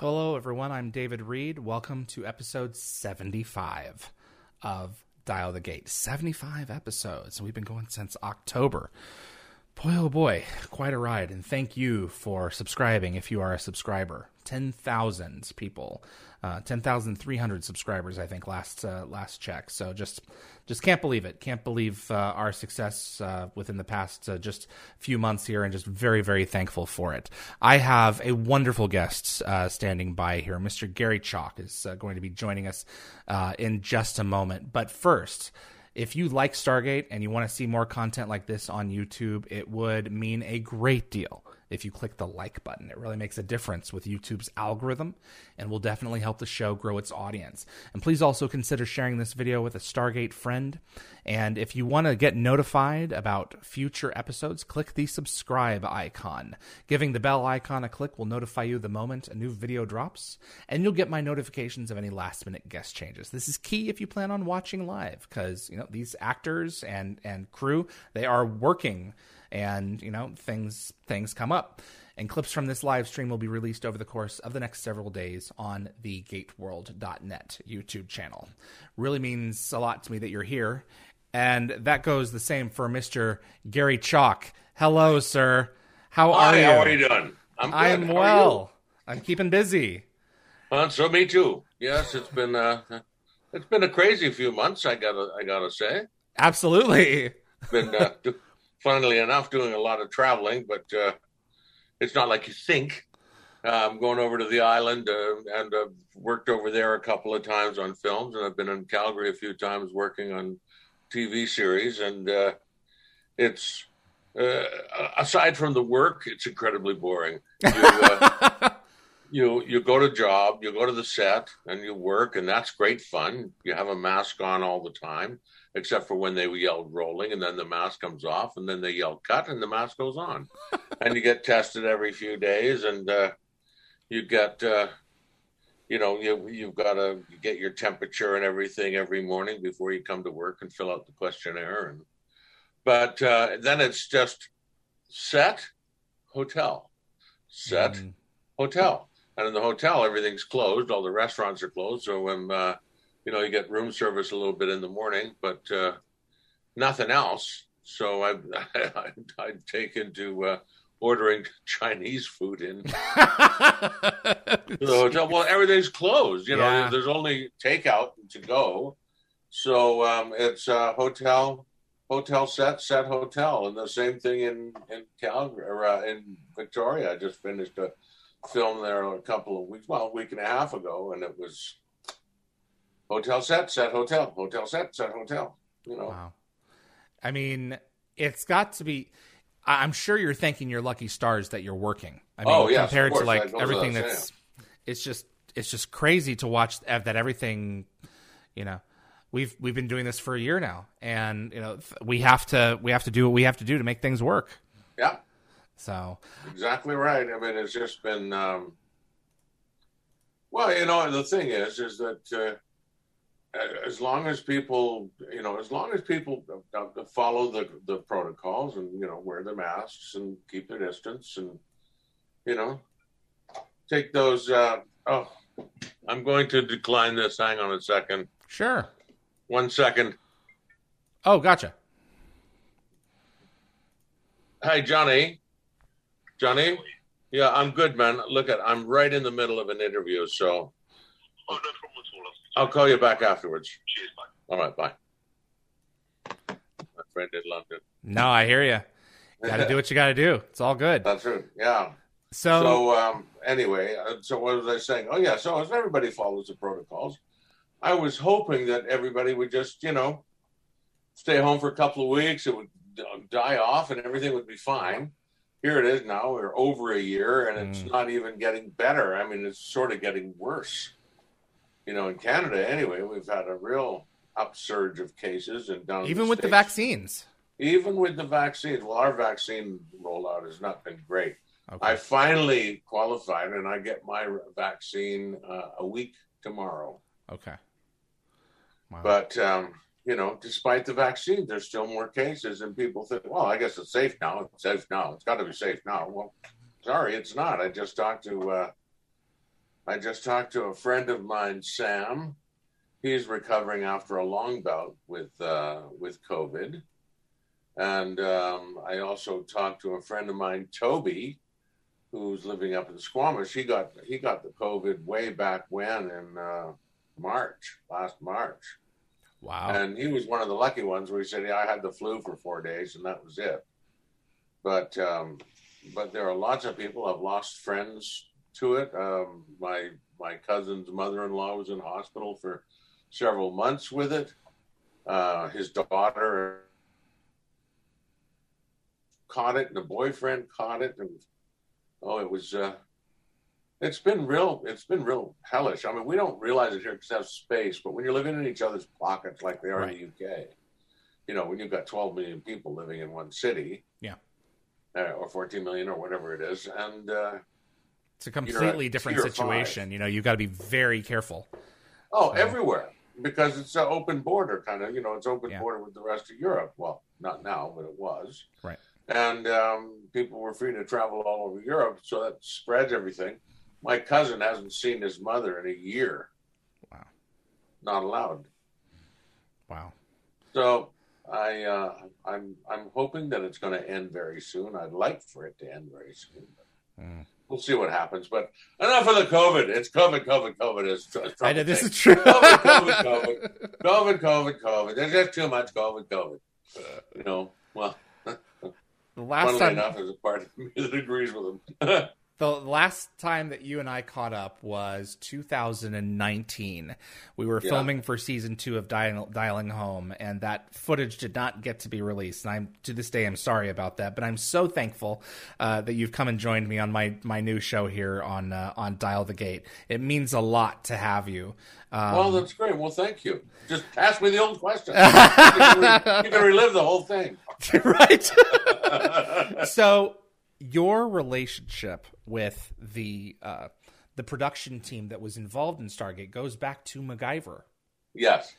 Hello, everyone. I'm David Reed. Welcome to episode 75 of Dial the Gate. 75 episodes. We've been going since October. Boy, oh boy, quite a ride. And thank you for subscribing if you are a subscriber. 10,000 people uh, 10,300 subscribers, I think, last uh, last check. So just just can't believe it. Can't believe uh, our success uh, within the past uh, just few months here, and just very very thankful for it. I have a wonderful guest uh, standing by here. Mr. Gary Chalk is going to be joining us in just a moment. But first if you like Stargate and you want to see more content like this on YouTube, it would mean a great deal if you click the like button. It really makes a difference with YouTube's algorithm and will definitely help the show grow its audience. And please also consider sharing this video with a Stargate friend. And if you want to get notified about future episodes, click the subscribe icon. Giving the bell icon a click will notify you the moment a new video drops, and you'll get my notifications of any last minute guest changes. This is key if you plan on watching live because, you know, these actors and and crew, they are working and you know things things come up. And clips from this live stream will be released over the course of the next several days on the gateworld.net youtube channel. Really means a lot to me that you're here. And that goes the same for mr gary chalk. Hello sir. How Hi, are you? how are you doing? I'm, I'm well. I'm keeping busy. Uh, so me too. Yes it's been uh it's been a crazy few months i gotta i gotta say. Absolutely. Been uh, funnily enough, doing a lot of traveling, but uh, it's not like you think. I'm going over to the island uh, and uh, worked over there a couple of times on films, and I've been in Calgary a few times working on TV series. And uh, it's uh, aside from the work, it's incredibly boring. You, uh, you you go to job, you go to the set, and you work, and that's great fun. You have a mask on all the time except for when they yell rolling and then the mask comes off and then they yell cut and the mask goes on. And you get tested every few days and uh, you get uh, you know you, you've got to get your temperature and everything every morning before you come to work and fill out the questionnaire and but uh, then it's just set hotel set mm. hotel. And in the hotel everything's closed all the restaurants are closed. So when uh, you know, you get room service a little bit in the morning, but uh, nothing else. So I, I, I'd taken to uh, ordering Chinese food in the hotel. Well, everything's closed. You know, yeah. there's only takeout to go. So um, it's a hotel, hotel set, set hotel, and the same thing in in Calgary or uh, in Victoria. I just finished a film there a couple of weeks, well, a week and a half ago, and it was hotel set, set hotel, hotel set, set hotel. You know. Wow. I mean, it's got to be. I'm sure you're thanking your lucky stars that you're working. I mean, oh, yes, compared to like everything that's, it's just it's just crazy to watch that everything, you know, we've we've been doing this for a year now, and you know we have to we have to do what we have to do to make things work. Yeah. So exactly right. I mean, it's just been. Um, well, you know, the thing is, is that uh, as long as people, you know, as long as people follow the the protocols and you know wear the masks and keep their distance and you know take those. Uh, oh, I'm going to decline this. Hang on a second. Sure. One second. Oh, gotcha. Hi, Johnny. Johnny. Yeah, I'm good, man. Look at, I'm right in the middle of an interview, so. Oh, no problem I'll call you back afterwards. Cheers, bye. All right, bye. My friend in London. No, I hear you. Got to do what you got to do. It's all good. That's true. Yeah. So, so um, anyway, uh, so what was I saying? Oh yeah. So as everybody follows the protocols, I was hoping that everybody would just, you know, stay home for a couple of weeks. It would die off and everything would be fine. Here it is now. We're over a year and it's Mm. not even getting better. I mean, it's sort of getting worse. You know, in Canada, anyway, we've had a real upsurge of cases and down Even with the vaccines. Even with the vaccines, well, our vaccine rollout has not been great. Okay. I finally qualified, and I get my vaccine uh, a week tomorrow. okay. Wow. But um, you know, despite the vaccine, there's still more cases, and people think, well, I guess it's safe now. It's safe now. It's got to be safe now. Well, sorry, it's not. I just talked to uh, I just talked to a friend of mine, Sam. He's recovering after a long bout with uh, with COVID, and um, I also talked to a friend of mine, Toby, who's living up in Squamish. He got he got the COVID way back when in uh, March, last March. wow. And he was one of the lucky ones where he said, "Yeah, I had the flu for four days, and that was it." But um, but there are lots of people. I've lost friends to it. Um, my my cousin's mother-in-law was in hospital for several months with it. Uh, his daughter caught it, and the boyfriend caught it, and oh, it was. Uh, it's been real. It's been real hellish. I mean, we don't realize it here because we have space, but when you're living in each other's pockets like they are Right. in the UK, you know, when you've got 12 million people living in one city, Yeah. uh, or 14 million or whatever it is, and uh, it's a completely different tier five. situation. You know, you've got to be very careful. oh, So- everywhere because it's an open border kind of. You know, it's open Yeah. border with the rest of Europe. Well, not now, but it was. Right. And um, people were free to travel all over Europe, so that spreads everything. My cousin hasn't seen his mother in a year. Wow. Not allowed. Wow. So I uh, I'm I'm hoping that it's going to end very soon. I'd like for it to end very soon. But Mm. We'll see what happens. But enough of the COVID. It's COVID, COVID, COVID. It's, it's I know this is true. COVID, COVID, COVID. COVID, COVID, COVID. There's just too much COVID, COVID. You know, well, the last funnily time, enough, there's a part of me that agrees with him. the last time that you and I caught up was 2019. We were Yeah. filming for season two of Dial- Dialing Home, and that footage did not get to be released. And I'm to this day, I'm sorry about that. But I'm so thankful uh, that you've come and joined me on my my new show here on uh, on Dial the Gate. It means a lot to have you. Um, well, that's great. Well, thank you. Just ask me the old question. you, can re- you can relive the whole thing. right. so your relationship with the uh, the production team that was involved in Stargate goes back to MacGyver. yes.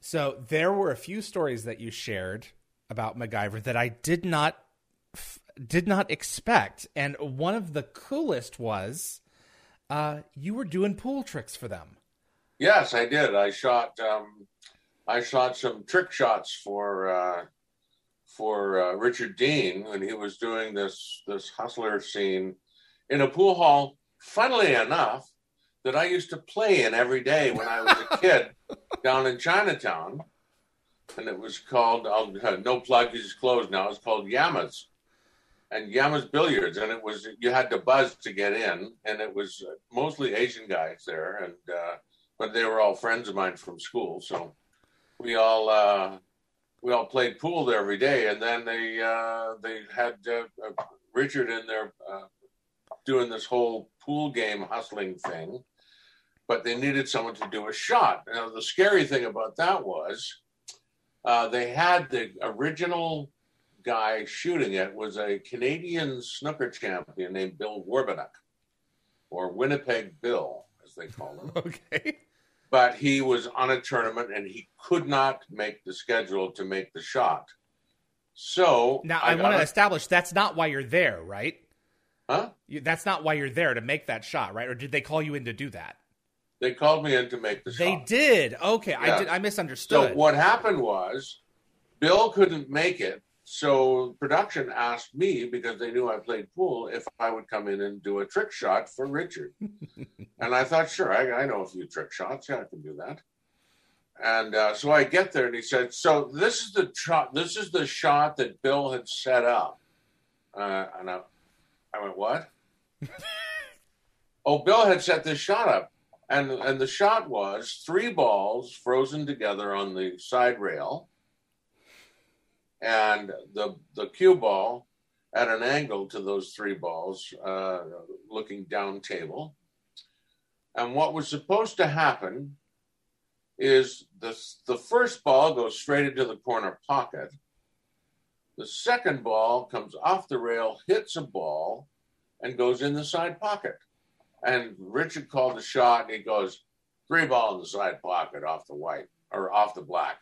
So there were a few stories that you shared about MacGyver that I did not f- did not expect, and one of the coolest was uh, you were doing pool tricks for them. Yes, I did. I shot. Um, I shot some trick shots for uh, for uh, Richard Dean when he was doing this this hustler scene in a pool hall. Funnily enough, that I used to play in every day when I was a kid down in Chinatown, and it was called. I'll, no plug. It's closed now. It's called Yama's. And Yama's Billiards, and it was you had to buzz to get in, and it was uh, mostly Asian guys there, and uh, but they were all friends of mine from school, so we all uh, we all played pool there every day. And then they uh, they had uh, uh, Richard in there uh, doing this whole pool game hustling thing, but they needed someone to do a shot. Now the scary thing about that was uh, they had the original guy shooting it was a Canadian snooker champion named Bill Werbeniuk, or Winnipeg Bill, as they call him Okay. But he was on a tournament and he could not make the schedule to make the shot. So Now I, got want to establish that's not why you're there, right? huh? That's not why you're there to make that shot, right? Or did they call you in to do that? They called me in to make the They shot. They did. Okay, I did. I misunderstood. So what happened was, Bill couldn't make it. So production asked me because they knew I played pool if I would come in and do a trick shot for Richard. and I thought, sure, I, I know a few trick shots. Yeah, I can do that. And uh, so I get there, and he said, "So this is the shot. This is the shot that Bill had set up." Uh, and I, I went, "What?" oh, Bill had set this shot up, and and the shot was three balls frozen together on the side rail, and the the cue ball at an angle to those three balls, uh, looking down table. And what was supposed to happen is the, the first ball goes straight into the corner pocket. The second ball comes off the rail, hits a ball, and goes in the side pocket. And Richard called the shot, and he goes, three ball in the side pocket off the white or off the black.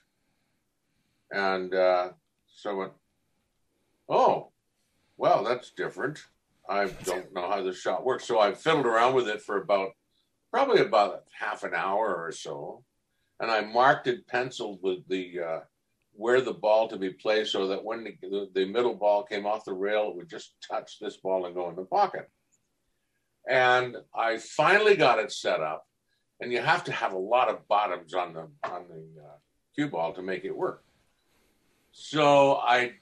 And uh, so I went, oh, well, that's different. I don't know how this shot works. So I fiddled around with it for about probably about half an hour or so. And I marked it penciled with the uh, where the ball to be placed so that when the, the, middle ball came off the rail, it would just touch this ball and go in the pocket. And I finally got it set up. And you have to have a lot of bottoms on the on the uh, cue ball to make it work. So I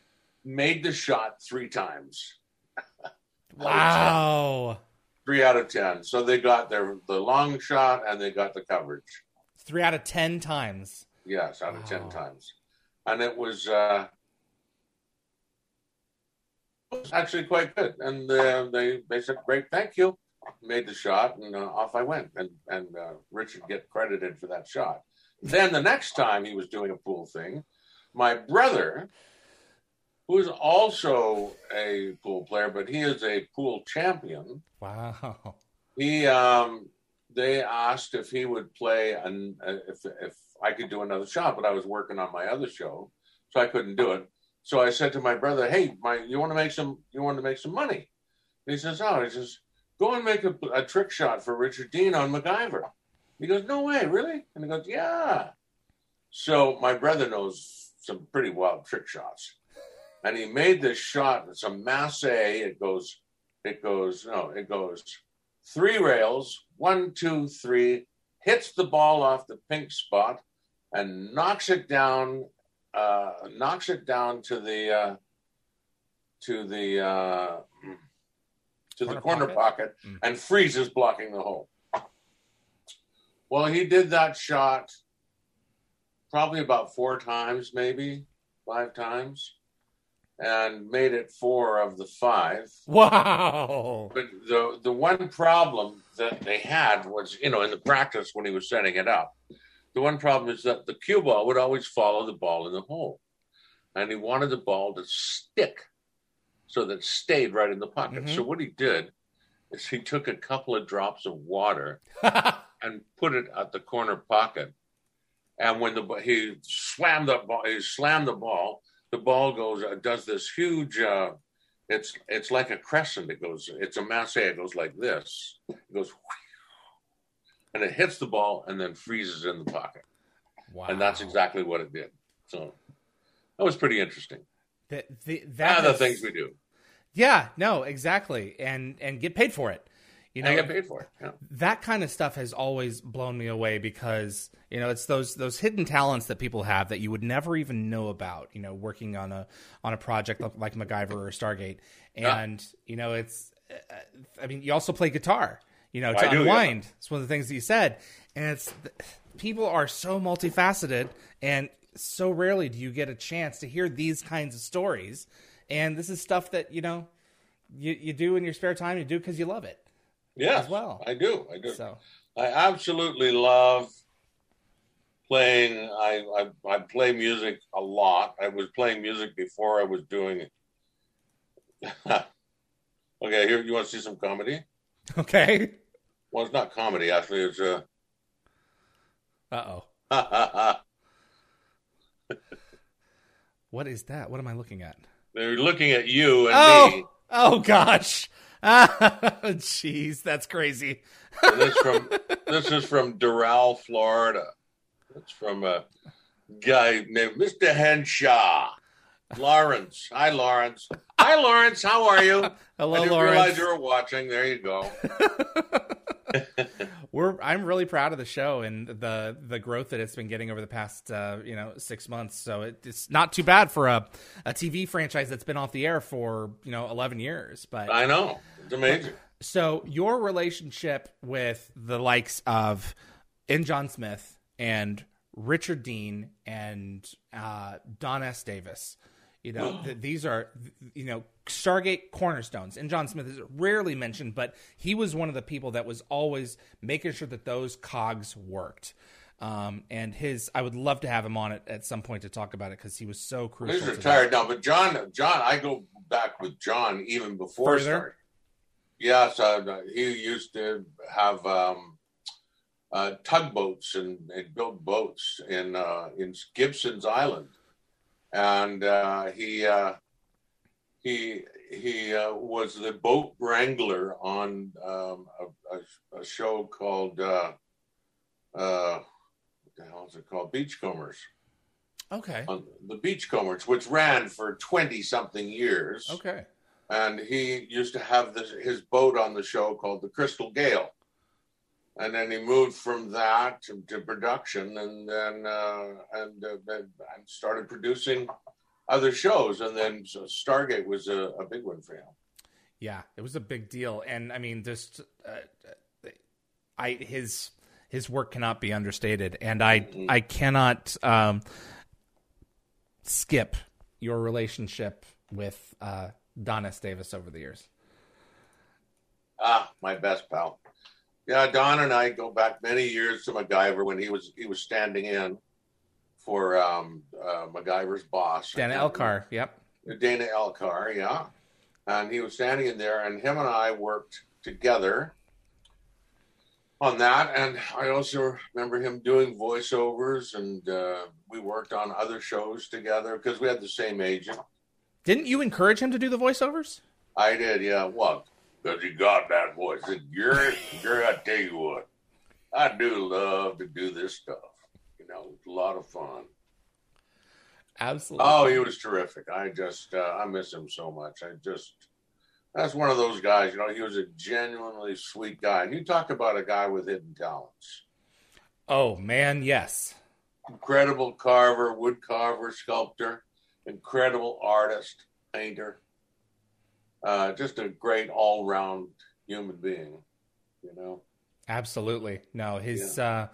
made the shot three times. wow. Three out of ten. So they got their the long shot and they got the coverage. Three out of ten times. Yes, out of wow. ten times. And it was uh actually quite good. And uh, they they said, "Great, thank you." Made the shot, and uh, off I went. And and uh, Richard get credited for that shot. Then the next time he was doing a pool thing, my brother who is also a pool player, but he is a pool champion. Wow. He um, they asked if he would play and if if I could do another shot, but I was working on my other show, so I couldn't do it. So I said to my brother, "Hey, my, you want to make some? You want to make some money?" And he says, "Oh, he says, go and make a, a trick shot for Richard Dean on MacGyver." He goes, "No way, really?" And he goes, "Yeah." So my brother knows some pretty wild trick shots and he made this shot. It's a masse. It goes, it goes, no, it goes three rails, one, two, three, hits the ball off the pink spot, and knocks it down, uh, knocks it down to the, uh, to the, uh, to corner the corner pocket, pocket mm. and freezes blocking the hole. Well, he did that shot probably about four times, maybe five times and made it four of the five. Wow! But the the one problem that they had was, you know, in the practice when he was setting it up, the one problem is that the cue ball would always follow the ball in the hole, and he wanted the ball to stick, so that it stayed right in the pocket. Mm-hmm. So what he did is he took a couple of drops of water and put it at the corner pocket, and when the he slammed the ball, he slammed the ball the ball goes uh, does this huge uh, it's it's like a crescent. It goes it's a masse it goes like this. It goes and it hits the ball and then freezes in the pocket. Wow. and that's exactly what it did. So that was pretty interesting. The, the, that the things we do. Yeah no exactly. And and get paid for it you know, I get paid for it. Yeah. That kind of stuff has always blown me away because you know it's those those hidden talents that people have that you would never even know about. You know, working on a on a project like MacGyver or Stargate, and yeah. you know it's. Uh, I mean, you also play guitar. You know, to I unwind. Do, yeah. It's one of the things that you said, and it's people are so multifaceted, and so rarely do you get a chance to hear these kinds of stories. And this is stuff that you know you you do in your spare time. You do because you love it. Yeah, as well. I do. I do. So I absolutely love playing. I, I I play music a lot. I was playing music before I was doing. it. okay, here you want to see some comedy? Okay. Well, it's not comedy. Actually, it's uh. Uh oh. what is that? What am I looking at? They're looking at you and oh! me. Oh gosh. Jeez, that's crazy. this from this is from Doral, Florida. It's from a guy named Mr. Henshaw. Lawrence. Hi, Lawrence. Hi, Lawrence. How are you? Hello, I didn't Lawrence. realize you were watching. There you go. We're. I'm really proud of the show and the the growth that it's been getting over the past uh, you know six months. So it, it's not too bad for a a TV franchise that's been off the air for you know 11 years. But I know it's amazing. So your relationship with the likes of N. John Smith and Richard Dean and uh, Don S. Davis You know, th- these are you know Stargate cornerstones, and John Smith is rarely mentioned, but he was one of the people that was always making sure that those cogs worked. Um, and his, I would love to have him on it at some point to talk about it because he was so crucial. He's retired now, but John, John, I go back with John even before Further? Yes, uh, he used to have um, uh, tugboats and, and built boats in uh, in Gibson's Island, and uh, he uh, he he uh, was the boat wrangler on um, a, a, a show called uh, uh, what the hell is it called? Beachcombers Okay. on the Beachcombers, which ran for 20 something years. Okay. And he used to have this, his boat on the show called the Crystal Gale. And then he moved from that to, to production and then uh, and, uh, and started producing other shows. And then Stargate was a, a big one for him. Yeah, it was a big deal, and I mean, just uh, I his his work cannot be understated, and I Mhm. I cannot um, skip your relationship with uh, Don S. Davis over the years. Ah, my best pal. Yeah, Don and I go back many years to MacGyver when he was he was standing in for um, uh, MacGyver's boss. Dana Elcar, yep. Dana Elcar, yeah. And he was standing in there, and him and I worked together on that. And I also remember him doing voiceovers, and uh, we worked on other shows together because we had the same agent. Didn't you encourage him to do the voiceovers? I did, yeah. Well, because he got that voice. Said, Gary, Gary, I tell you what, I do love to do this stuff. You know, a lot of fun. Absolutely. Oh, he was terrific. I just, uh, I miss him so much. I just, that's one of those guys, you know, he was a genuinely sweet guy. And you talk about a guy with hidden talents. oh man, yes. Incredible carver, wood carver, sculptor, incredible artist, painter. Uh, just a great all round human being, you know. Absolutely. No, his uh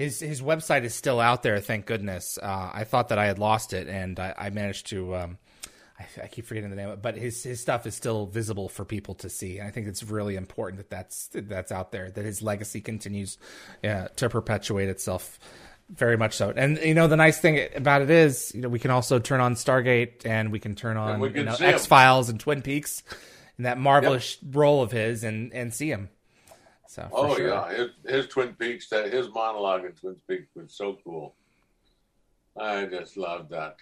his his website is still out there, thank goodness. Uh I thought that I had lost it and I, I managed to um I, I keep forgetting the name of it, but his his stuff is still visible for people to see. And I think it's really important that that's that's out there, that his legacy continues uh, to perpetuate itself very much so. And you know the nice thing about it is, you know, we can also turn on Stargate and we can turn on we you know. X Files and Twin Peaks and that marvelous role of his and and see him. So Oh sure. yeah, his, his Twin Peaks, that his monologue in Twin Peaks was so cool. I just loved that.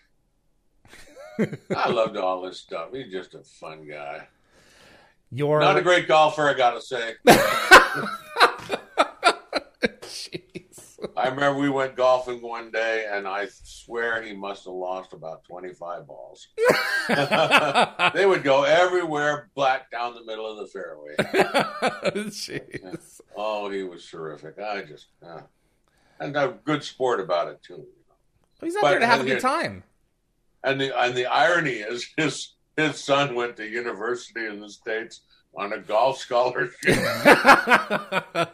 I loved all this stuff. He's just a fun guy. You're Not a great golfer, I gotta say. I remember we went golfing one day, and I swear he must have lost about twenty-five balls. they would go everywhere, black down the middle of the fairway. Jeez. Oh, he was terrific. I just, uh, and a good sport about it too. He's out But- there to have a good time. And the and the irony is his his son went to university in the states on a golf scholarship. that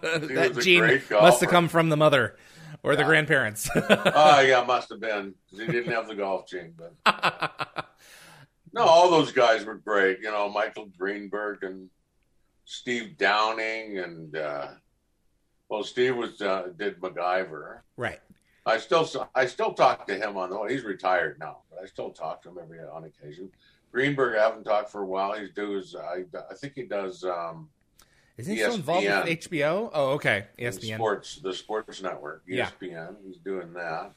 a gene must have come from the mother or the grandparents. oh yeah, must have been 'cause he didn't have the golf gene. But no, all those guys were great. You know, Michael Greenberg and Steve Downing and uh, well, Steve was uh, did MacGyver. right. I still I still talk to him on the he's retired now, but I still talk to him every on occasion. Greenberg, I haven't talked for a while. He's does I I think he does um, Is he still involved ESPN. with HBO? Oh, okay. the ESPN. sports the sports network E Yeah. ESPN. He's doing that.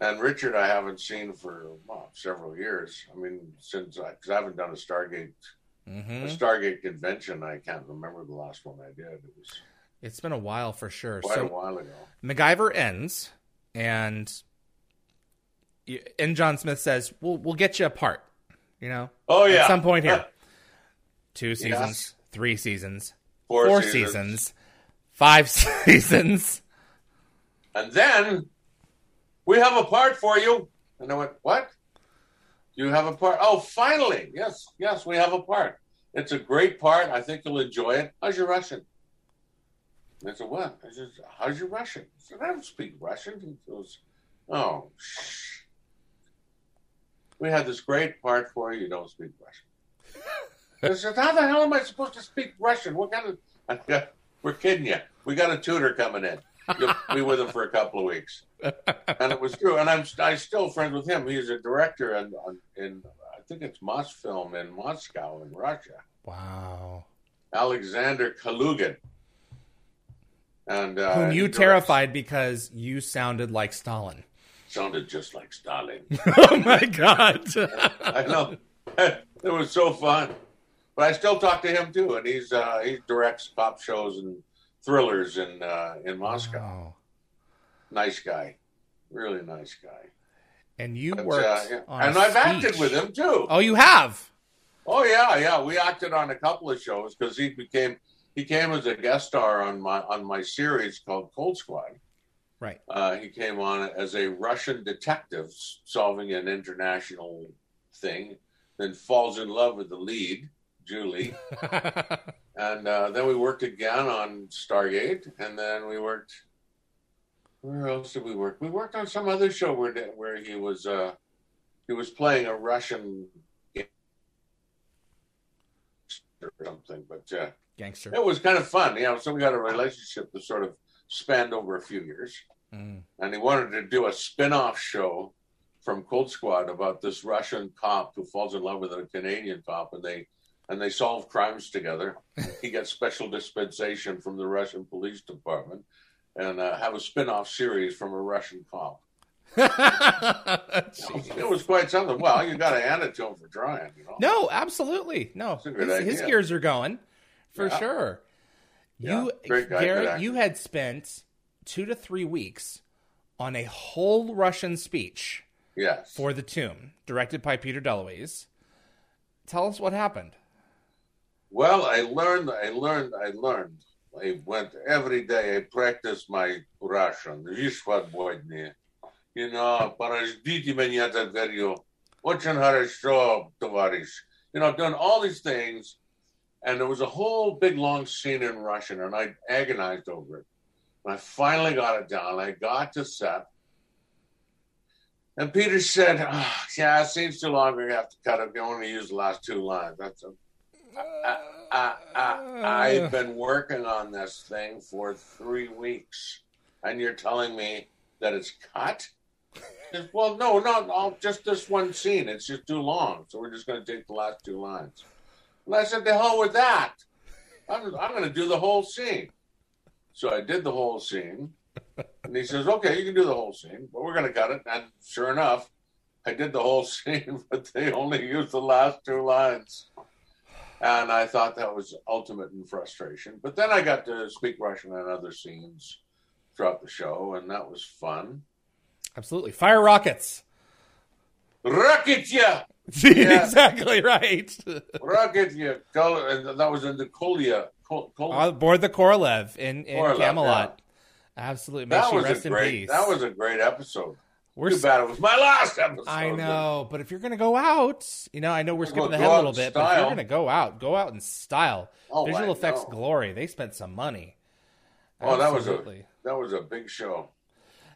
And Richard, I haven't seen for well, several years. I mean, since I because I haven't done a Stargate hmm a Stargate convention. I can't remember the last one I did. It was It's been a while for sure. quite a while ago. MacGyver ends, and and John Smith says, "We'll we'll get you a part." You know, Oh yeah, at some point here. Two seasons, Yes. three seasons, four, four seasons. seasons, five seasons. And then we have a part for you. And I went, What? You have a part? Oh, finally. Yes, yes, we have a part. It's a great part. I think you'll enjoy it. How's your Russian? And I said, What? I said, How's your Russian? I said, I don't speak Russian. He goes, Oh, shh. we had this great part for you. You don't speak Russian. I said, how the hell am I supposed to speak Russian? What kind of? We're kidding you. We got a tutor coming in. You'll be with him for a couple of weeks, and it was true. And I'm I still friends with him. He's a director in in I think it's Mosfilm in Moscow in Russia. Wow. Alexander Kalugin. And uh, Whom you terrified because you sounded like Stalin. sounded just like Stalin. oh my god. I know. It was so fun. But I still talk to him too, and he's uh, he directs pop shows and thrillers in uh, in Moscow. Wow. Nice guy, really nice guy. And you But, worked uh, yeah. and I've acted with him too. Oh, you have. Oh yeah, yeah. We acted on a couple of shows because he became he came as a guest star on my on my series called Cold Squad. Right. Uh, he came on as a Russian detective solving an international thing, then falls in love with the lead, Julie, and uh, then we worked again on Stargate, and then we worked. Where else did we work? We worked on some other show where where he was uh, he was playing a Russian or something, but uh, Gangster. it was kind of fun. You know, so we got a relationship that sort of spanned over a few years Mm. and he wanted to do a spin-off show from Cold Squad about this Russian cop who falls in love with a Canadian cop, and they and they solve crimes together. he gets special dispensation from the Russian police department, and uh, have a spin-off series from a Russian cop. It was quite something. Well, you got to hand it to him for trying. You know. No, absolutely. No. It's a good His, his gears are going for Yeah. sure. You, great guy, good Garrett, you had spent two to three weeks on a whole Russian speech Yes. for The Tomb, directed by Peter DeLuise. Tell us what happened. Well, I learned, I learned, I learned. I went every day. I practiced my Russian. Видишь, свободнее. You know, подождите меня за дверью. Очень хорошо, товарищ. You know, I've done all these things, and there was a whole big long scene in Russian, and I agonized over it. And I finally got it down. I got to set. And Peter said, "Ah, Yeah, it seems too long. We have to cut it. We only use the last two lines. That's a I, I, I've been working on this thing for three weeks, and you're telling me that it's cut? Well, no, no, I'll, just this one scene. It's just too long, so we're just going to take the last two lines. And I said, the hell with that. I'm, I'm going to do the whole scene. So I did the whole scene, and he says, okay, you can do the whole scene, but we're going to cut it. And sure enough, I did the whole scene, but they only used the last two lines. And I thought that was ultimate in frustration. But then I got to speak Russian in other scenes throughout the show, and that was fun. Absolutely. Fire rockets. Raketya! exactly right. Raketya! Col- And that was in the Kolya. Kol- Kol- On board the Korolev in, in Korolev, Camelot. Absolutely. May that was rest a great. That was a great episode. We're Too bad it was my last episode. I know, but if you're going to go out, you know, I know we're Well, skipping ahead a little bit, but if you're going to go out, go out in style. Oh, Visual I effects know. glory. They spent some money. Oh, that was a that was a big show.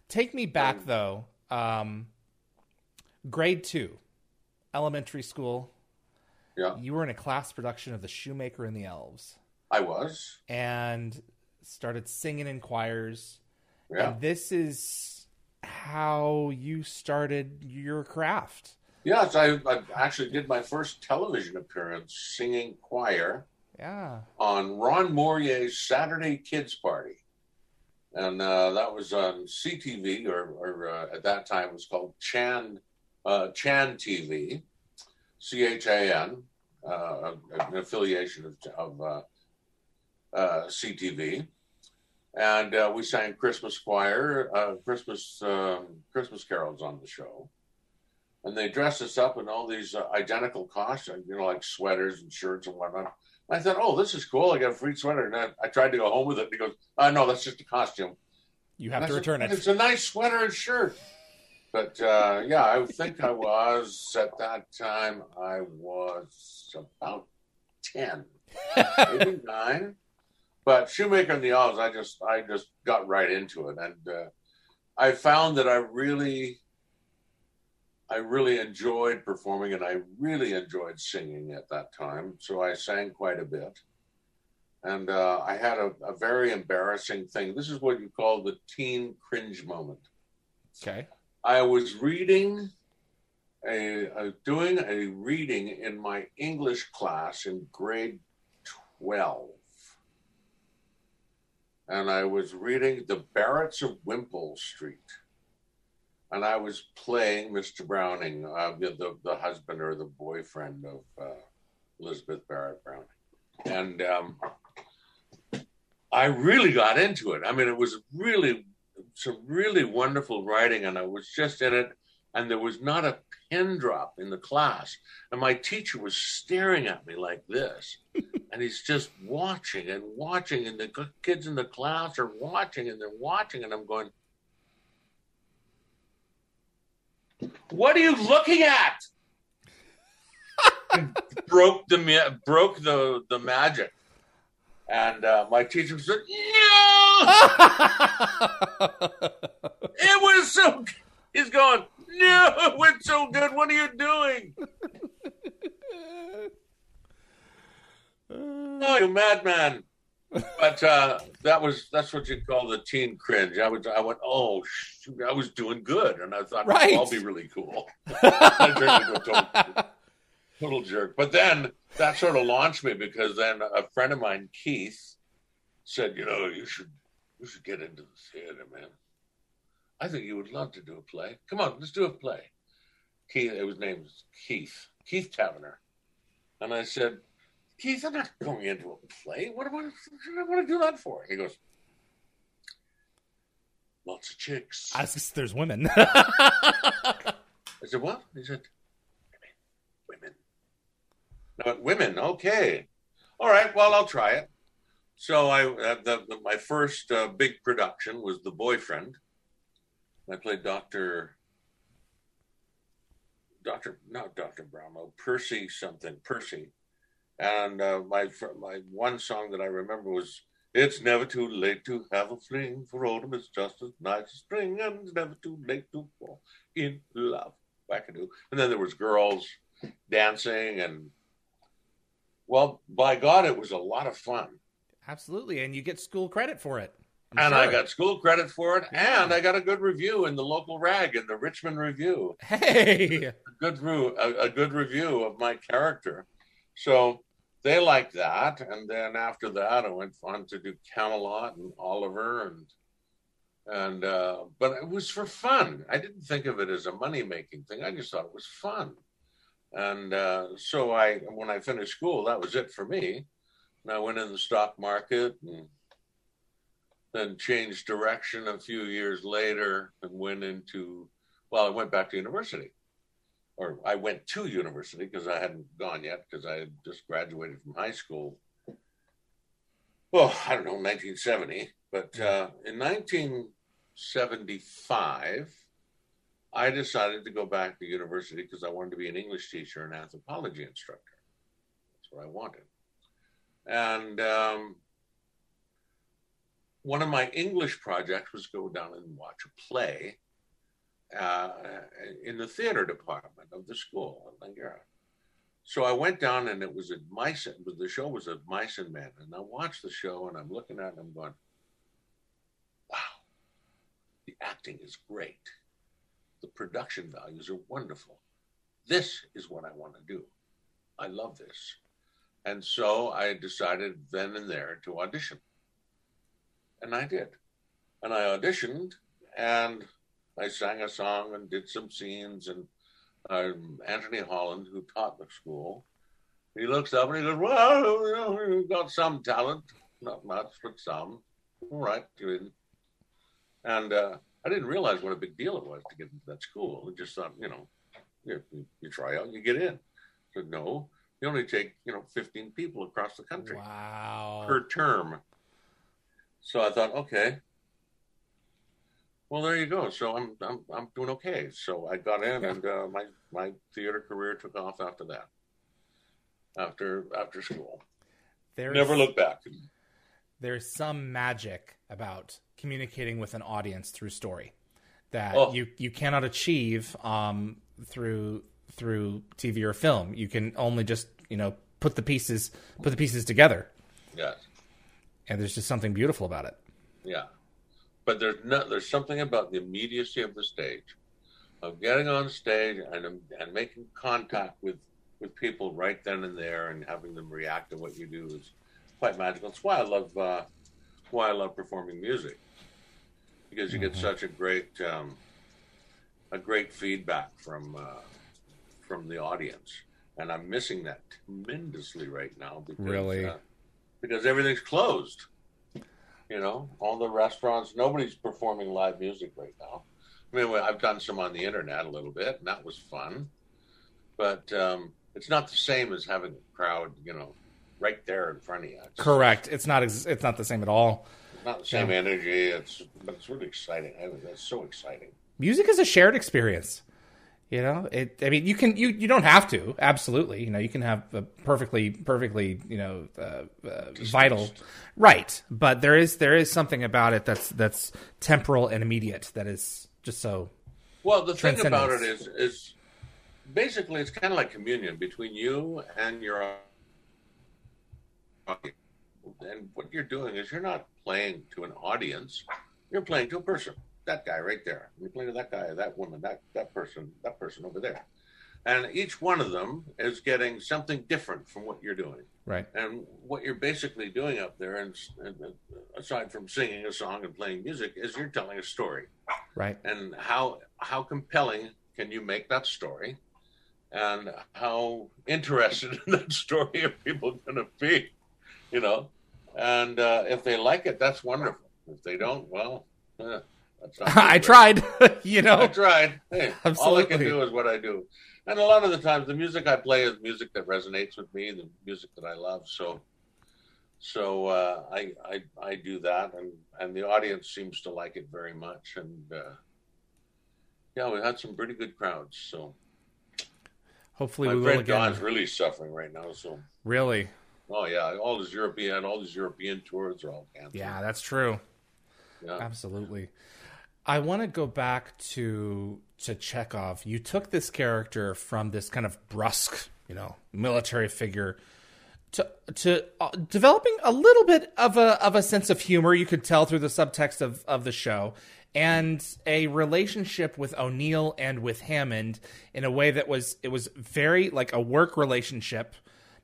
Take me back Um, though. Um, grade two, elementary school. Yeah, You were in a class production of The Shoemaker and the Elves, I was. and started singing in choirs. Yeah, And this is how you started your craft. yes. I, I actually did my first television appearance singing choir. Yeah. on Ron Morier's Saturday Kids Party. And uh, that was on CTV, or, or uh, at that time it was called Chan, uh, Chan TV, C H A N, uh, an affiliation of, of uh, uh, CTV. And uh, we sang Christmas choir, uh, Christmas um, Christmas carols on the show, and they dressed us up in all these uh, identical costumes, you know, like sweaters and shirts and whatnot. I thought, oh, this is cool. I got a free sweater. And I, I tried to go home with it. And he goes, uh, no, that's just a costume. You have And to said, return "But it. It's a nice sweater and shirt. But uh, yeah, I think I was at that time, I was about 10, maybe nine. But Shoemaker and the Elves, I just, I just got right into it. And uh, I found that I really I really enjoyed performing and I really enjoyed singing at that time. So I sang quite a bit. And uh, I had a, a, very embarrassing thing. This is what you call the teen cringe moment. Okay. I was reading a, a doing a reading in my English class in grade 12. And I was reading The Barretts of Wimpole Street and I was playing Mr. Browning, uh, the, the husband or the boyfriend of uh, Elizabeth Barrett Browning, and um, I really got into it. I mean, it was really some really wonderful writing, and I was just in it, and there was not a pin drop in the class, and my teacher was staring at me like this. And he's just watching and watching, and the kids in the class are watching and they're watching, and I'm going, What are you looking at? broke the broke the the magic, and uh, my teacher said, "No." it was so. He's going, "No, it went so good. What are you doing?" oh, you madman! but uh, that was that's what you call the teen cringe. I was I went, oh, shoot, I was doing good, and I thought, right. I'll be really cool. total, total jerk. But then that sort of launched me because then a friend of mine, Keith, said, you know, you should you should get into the theater, man. I think you would love to do a play. Come on, let's do a play. Keith, it was named Keith, Keith Taverner. And I said, Keith, I'm not going into a play. What do I, what do I want to do that for? He goes, lots of chicks. I there's women. I said, what? He said, women. Women. No, women, okay. All right, well, I'll try it. So I, uh, the, the, my first uh, big production was The Boyfriend. I played Dr. Dr. Not Dr. Brownlow, Percy something, Percy and uh, my my one song that I remember was "It's never too late to have a fling, for autumn is just as nice as spring, and it's never too late to fall in love." Wackadoo. And then there was girls dancing, and well, by God, it was a lot of fun. Absolutely, and you get school credit for it. I'm and sure. I got school credit for it, yeah. and I got a good review in the local rag in the Richmond Review. Hey, a good, a, a good review of my character. So they liked that. And then after that, I went on to do Camelot and Oliver and and uh, but it was for fun. I didn't think of it as a money making thing. I just thought it was fun. And uh, so I, when I finished school, that was it for me. And I went in the stock market and then changed direction a few years later and went into, well, I went back to university or I went to university because I hadn't gone yet because I had just graduated from high school. Well, I don't know, 1970. But uh, in 1975, I decided to go back to university because I wanted to be an English teacher and anthropology instructor. That's what I wanted. And um, one of my English projects was go down and watch a play uh, in the theater department of the school in Langara. So I went down and it was at Meissen, the show was at and Men. And I watched the show and I'm looking at it and I'm going, wow, the acting is great. The production values are wonderful. This is what I want to do. I love this. And so I decided then and there to audition. And I did. And I auditioned and I sang a song and did some scenes. And um, Anthony Holland, who taught the school, he looks up and he goes, "Well, you've got some talent, not much, but some. All right, you're in." And uh, I didn't realize what a big deal it was to get into that school. I just thought, you know, you, you try out, you get in. I said, no, you only take, you know, 15 people across the country wow. per term. So I thought, okay, well, there you go. So I'm I'm I'm doing okay. So I got in, and uh, my my theater career took off after that. After after school, there's, never looked back. There's some magic about communicating with an audience through story. that Oh. you you cannot achieve um, through through TV or film. You can only just you know put the pieces put the pieces together, Yes. and there's just something beautiful about it. Yeah, but there's no, there's something about the immediacy of the stage, of getting on stage and and making contact with with people right then and there, and having them react to what you do is quite magical. That's why I love uh, why I love performing music because you get such a great um, a great feedback from uh, from the audience, and I'm missing that tremendously right now. Because, Really? uh, because everything's closed. You know, all the restaurants, nobody's performing live music right now. I mean, I've done some on the internet a little bit, and that was fun. But um, it's not the same as having a crowd, you know, right there in front of you. It's Correct. It's not it's not the same at all. not the same energy. It's but it's really exciting. I mean, it's so exciting. Music is a shared experience. You know, it. I mean, you can you you don't have to. Absolutely, you know, you can have a perfectly perfectly you know uh, uh, vital, right? But there is there is something about it that's that's temporal and immediate that is just so Well, the thing about it is is, is basically it's kind of like communion between you and your audience. And what you're doing is you're not playing to an audience; you're playing to a person. That guy right there. You're playing to that guy, that woman, that that person, that person over there. And each one of them is getting something different from what you're doing. right. And what you're basically doing up there, and, and aside from singing a song and playing music, is you're telling a story Right. and how how compelling can you make that story and how interested in that story are people going to be you know and uh, if they like it that's wonderful if they don't well eh, I tried. you know, i tried hey, all i can do is what i do and a lot of the times the music i play is music that resonates with me the music that i love so so uh, I, I I do that, and and the audience seems to like it very much, and uh, yeah, we had some pretty good crowds. So Hopefully my we will friend again. Don's really suffering right now. So Really. oh yeah, all his European all these European tours are all canceled. Yeah, that's true. yeah. Absolutely. I want to go back to to Chekov. You took this character from this kind of brusque, you know, military figure to to uh, developing a little bit of a of a sense of humor. You could tell through the subtext of of the show. And a relationship with O'Neill and with Hammond in a way that was it was very like a work relationship,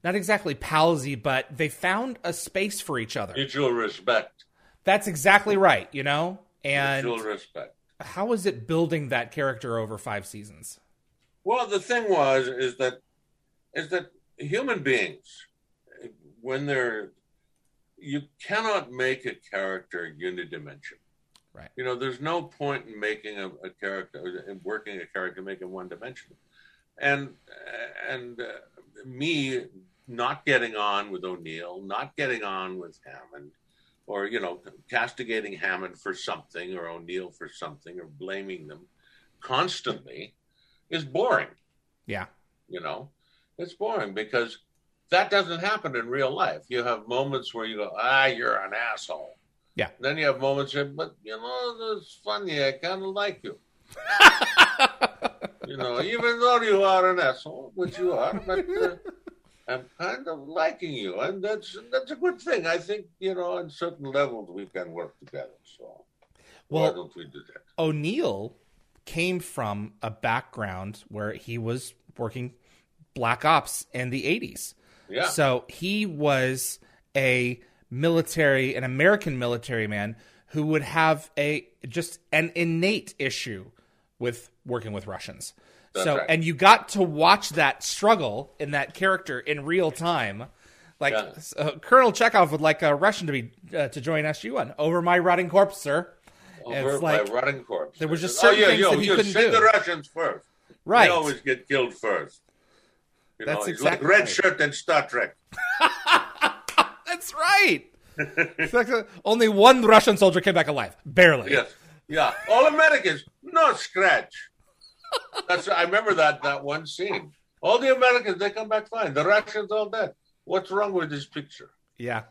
not exactly palsy, but they found a space for each other. Mutual respect. That's exactly right, you know? And Mutual respect. how was it building that character over five seasons? Well, the thing was is that is that human beings, when they're you cannot make a character unidimensional. Right. You know, there's no point in making a, a character in working a character make it one dimensional. And and uh, me not getting on with O'Neill, not getting on with Hammond, or you know, castigating Hammond for something or O'Neill for something, or blaming them constantly, is boring. Yeah. You know, it's boring because that doesn't happen in real life. You have moments where you go, ah, you're an asshole. Yeah. Then you have moments where, but you know, it's funny. I kind of like you. you know, even though you are an asshole, which you are, but uh, I'm kind of liking you, and that's that's a good thing. I think you know, on certain levels, we can work together. So why don't we do that? O'Neill came from a background where he was working black ops in the 80s. Yeah, So he was a military, an American military man who would have a just an innate issue with working with Russians. That's so right. and you got to watch that struggle in that character in real time. Like Yeah. uh, Colonel Chekov would like a Russian to be uh, to join SG-1 over my rotting corpse, sir. over it's like- rotting corpse. there was just oh certain yeah, things yo, that he you couldn't send do. the Russians first. Right. They always get killed first. You That's know, exactly like red right. shirt and Star Trek. That's right. Uh, only one Russian soldier came back alive, barely. Yes. Yeah. All Americans, no scratch. That's I remember that that one scene. All the Americans they come back fine. The Russians all dead. What's wrong with this picture? Yeah.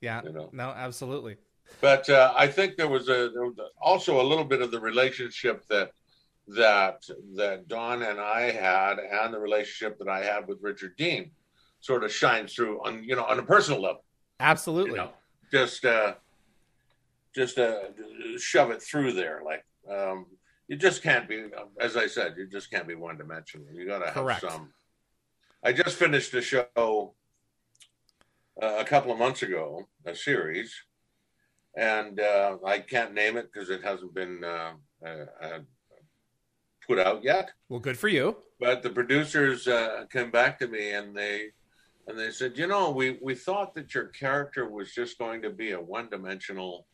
Yeah. You know. No, absolutely. but uh, I think there was a there was also a little bit of the relationship that that that Don and I had, and the relationship that I had with Richard Dean, sort of shines through on you know on a personal level. Absolutely. You know, just uh, just uh, shove it through there, like um, you just can't be. As I said, you just can't be one dimensional. You got to have some. I just finished a show uh, a couple of months ago, a series, and uh, I can't name it because it hasn't been uh, uh, uh, put out yet. Well, good for you. But the producers uh, came back to me and they and they said, you know, we we thought that your character was just going to be a one dimensional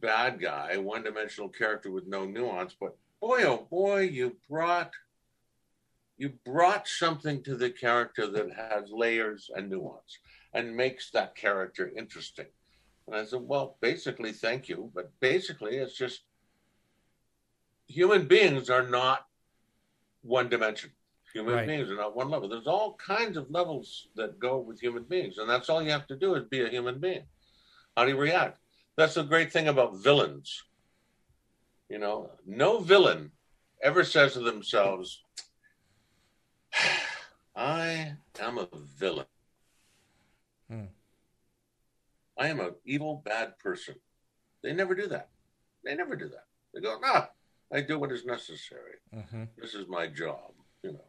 bad guy, one dimensional character with no nuance, but boy oh boy, you brought you brought something to the character that has layers and nuance and makes that character interesting. And I said, well, basically, thank you, but basically, it's just human beings are not one dimension. Human Right. beings are not one level. There's all kinds of levels that go with human beings, and that's all you have to do is be a human being. How do you react? That's the great thing about villains. You know, no villain ever says to themselves, I am a villain. Hmm. I am an evil, bad person. They never do that. They never do that. They go, nah, I do what is necessary. hmm This is my job, you know.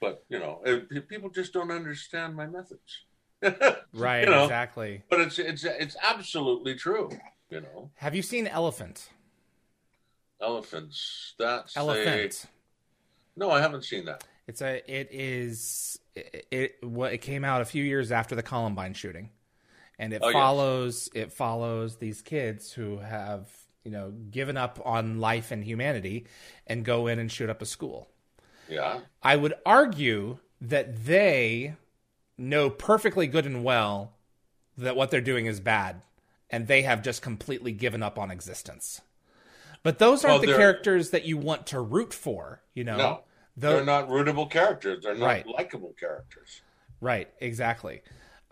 But, you know, people just don't understand my methods. Right. You know, Exactly. But it's it's it's absolutely true, you know. Have you seen Elephant? Elephants, that's a- Elephant. no, I haven't seen that. It's a. It is. It, it. What it came out a few years after the Columbine shooting, and it Oh, yes. follows. It follows these kids who have you know given up on life and humanity, and go in and shoot up a school. Yeah. I would argue that they know perfectly good and well that what they're doing is bad, and they have just completely given up on existence. But those aren't Well, the characters that you want to root for, you know. No. Tho- They're not rootable characters. They're not Right. likable characters. Right, exactly.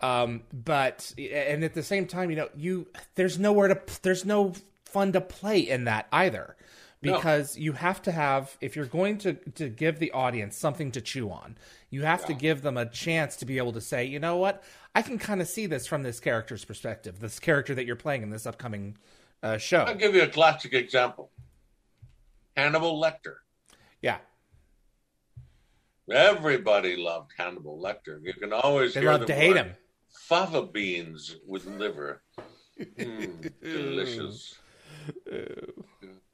Um, but and at the same time, you know, you there's nowhere to there's no fun to play in that either. No. Because you have to have if you're going to to give the audience something to chew on, you have to give them a chance to be able to say, you know what, I can kind of see this from this character's perspective, this character that you're playing in this upcoming uh, show. I'll give you a classic example. Hannibal Lecter. Yeah, Everybody loved Hannibal Lecter. You can always they hear love to hate him. Fava beans with liver. Mm, delicious.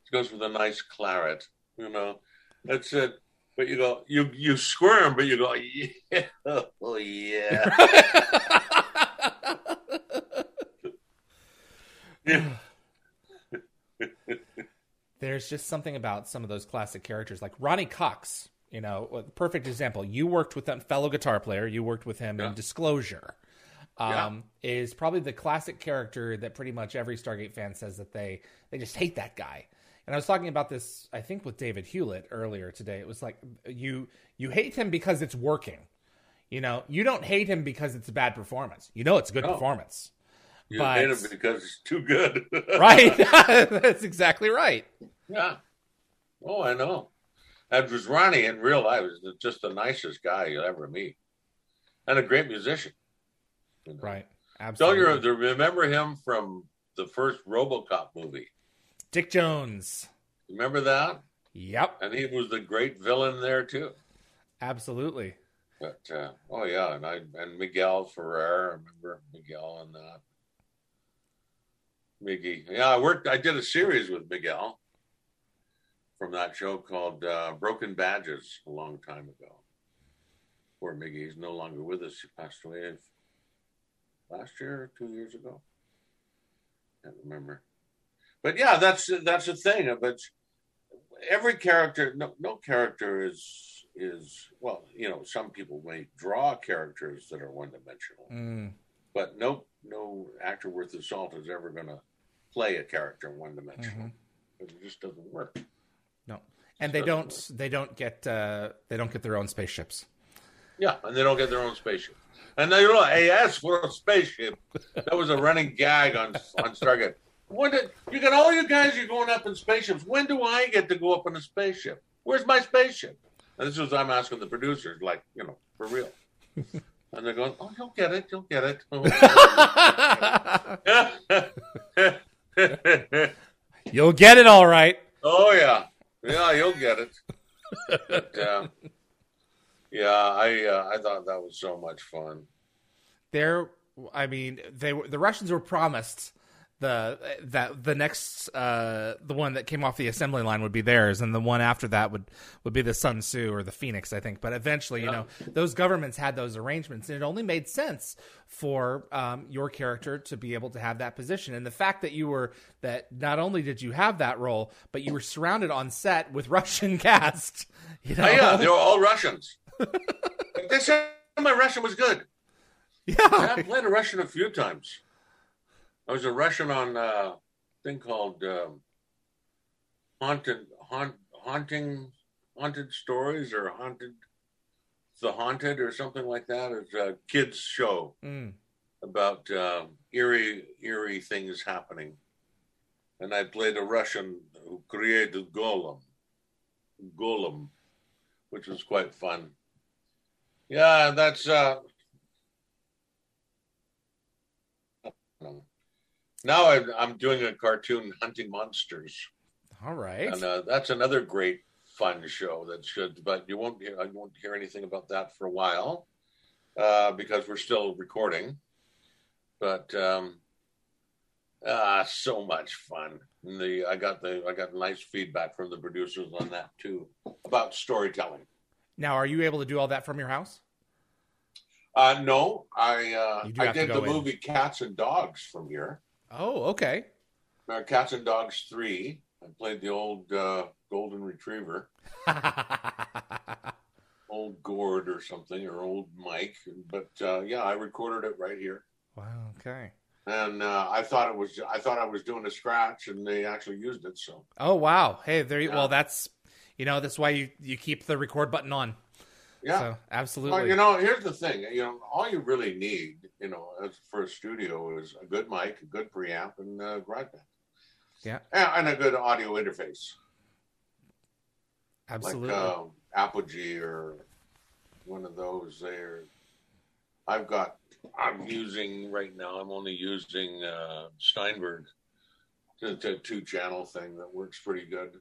It goes with a nice claret. You know, that's it. But you go, you you squirm, but you go, yeah, oh yeah. yeah. there's just something about some of those classic characters like ronnie cox you know perfect example you worked with that fellow guitar player you worked with him Yeah. in disclosure Yeah. um, is probably the classic character that pretty much every stargate fan says that they they just hate that guy and i was talking about this i think with david hewlett earlier today it was like you you hate him because it's working you know you don't hate him because it's a bad performance you know it's a good No. performance You But- hate him because it's too good. right that's exactly right Yeah. Oh, I know. That was Ronnie in real life. Is just the nicest guy you'll ever meet, and a great musician. You know. right Don't you remember him from the first RoboCop movie? Dick jones Remember that? Yep, And he was the great villain there too. absolutely. But uh, oh yeah, and I and Miguel Ferrer. I remember Miguel and that. Miggy. Yeah, I worked. I did a series with Miguel from that show called uh, Broken Badges a long time ago. Poor Miggy, he's no longer with us. He passed away last year or two years ago. Can't remember. But yeah, that's that's the thing. But every character, no, no character is is well, you know, some people may draw characters that are one dimensional, Mm, but no no actor worth his salt is ever going to play a character one dimensional. mhm. It just doesn't work. No, and they don't. They don't get. Uh, they don't get their own spaceships. Yeah, and they don't get their own spaceship. And they hey, ask for a spaceship. That was a running gag on on Stargate. When did you got all you guys? You're going up in spaceships. When do I get to go up in a spaceship? Where's my spaceship? And this is I'm asking the producers, like you know, for real. And they're going, oh, you'll get it, you'll get it. You'll get it all right. oh yeah, yeah, you'll get it. But, uh, yeah, I uh, I thought that was so much fun. There, I mean, they were the Russians were promised the that the next uh the one that came off the assembly line would be theirs and the one after that would would be the Sun Tzu or the Phoenix I think but eventually you know those governments had those arrangements and it only made sense for um, your character to be able to have that position and the fact that you were that not only did you have that role but you were surrounded on set with Russian cast you know Oh yeah, they were all Russians. they said my Russian was good. yeah I played a Russian a few times. I was a Russian on a thing called um, haunted haunt, haunting haunted stories or haunted the haunted or something like that. It's a kids show Mm. about um, eerie eerie things happening. And I played a Russian who created Golem, Golem, which was quite fun. Yeah, that's uh, now I'm, I'm doing a cartoon hunting monsters, all right and uh, that's another great fun show that should. But you won't hear I won't hear anything about that for a while uh, because we're still recording. But um, ah, so much fun. And the I got the I got nice feedback from the producers on that too about storytelling. now are you able to do all that from your house Uh, no, I uh, I did the in. movie Cats and Dogs from here. Oh okay Uh, Cats and Dogs three. I played the old uh, golden retriever, old Gord or something, or old Mike. But uh, yeah, I recorded it right here, wow okay and uh, I thought it was I thought I was doing a scratch, and they actually used it. So Oh wow! Hey, there. You, Yeah. Well, that's you know that's why you you keep the record button on. Yeah. So absolutely. Well, you know, here's the thing. You know, all you really need, you know, as for a studio is a good mic, a good preamp, and uh, GarageBand. Yeah. and, a good audio interface. absolutely. like um, Apogee or one of those there. I've got. I'm using right now. I'm only using uh, Steinberg, the, the two channel thing that works pretty good.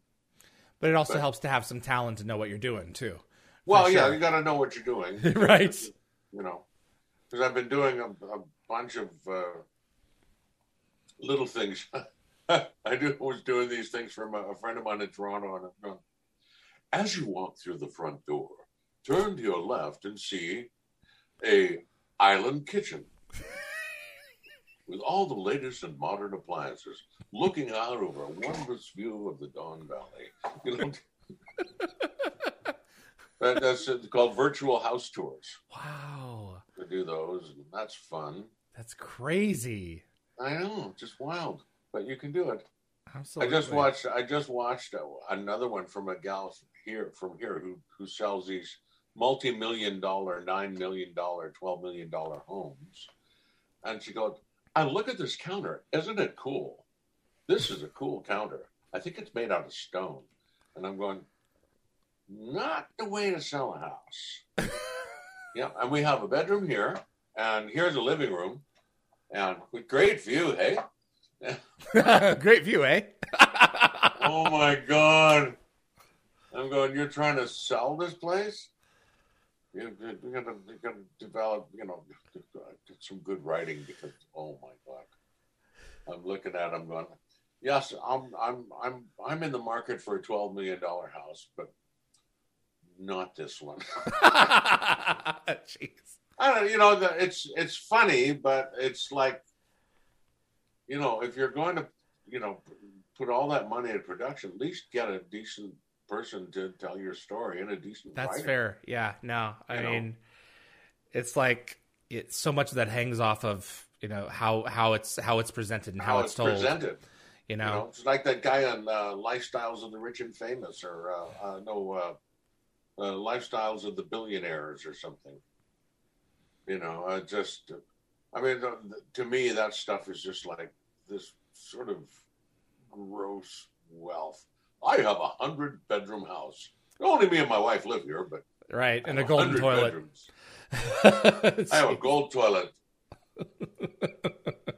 but it also but- helps to have some talent to know what you're doing too. Well, yeah, sure. you got to know what you're doing, right. you know, because I've been doing a, a bunch of uh, little things. I do, was doing these things from a, a friend of mine in Toronto, and I'm as you walk through the front door, turn to your left and see a island kitchen with all the latest and modern appliances, looking out over a wondrous view of the Don Valley. You know, that, that's called virtual house tours. Wow, To do those, and that's fun. that's crazy. I know, just wild, but you can do it. Absolutely. I just watched. I just watched another one from a gal here from here who who sells these multi-million dollar, nine million dollar, twelve million dollar homes, and she goes, "I look at this counter. Isn't it cool? This is a cool counter. I think it's made out of stone." And I'm going, "Not the way to sell a house." yeah, and we have a bedroom here, and here's a living room, and with great view. Hey. Great view, eh? oh my god! I'm going. You're trying to sell this place? You, you, you gotta, you gotta develop, you know, some good writing because. Oh my god! I'm looking at. I'm going. Yes, I'm. I'm. I'm. I'm in the market for a twelve million dollar house, but not this one. Jeez. I don't. You know, the, it's it's funny, but it's like, you know, if you're going to, you know, put all that money in production, at least get a decent person to tell your story and a decent. That's writer. fair. Yeah. No, I You know? mean, it's like it's so much of that hangs off of you know how how it's how it's presented and how, How it's, told. presented. You You know. know, it's like that guy on uh, Lifestyles of the Rich and Famous, or uh, uh, no, uh, Lifestyles of the Billionaires, or something. You know, I just, I mean, to me, that stuff is just like this sort of gross wealth. I have a hundred bedroom house. Only me and my wife live here, but right, and a golden toilet. I have a gold toilet.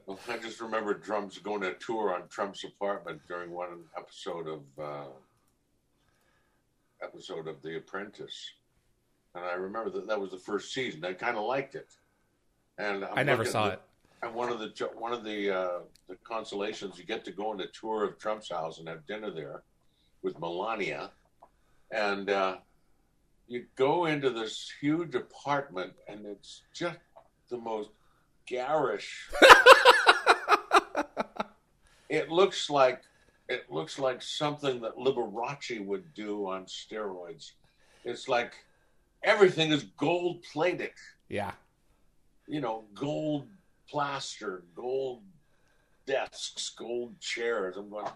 well, I just remember Drums going to a tour on Trump's apartment during one episode of uh, episode of The Apprentice, and I remember that that was the first season. I kind of liked it, and I'm i never saw it. And one of the one of the uh, the consolations you get to go on a tour of Trump's house and have dinner there with Melania, and uh, you go into this huge apartment and it's just the most garish. it looks like it looks like something that Liberace would do on steroids. It's like everything is gold plated. Yeah. You know, gold plaster, gold desks, gold chairs. I'm going,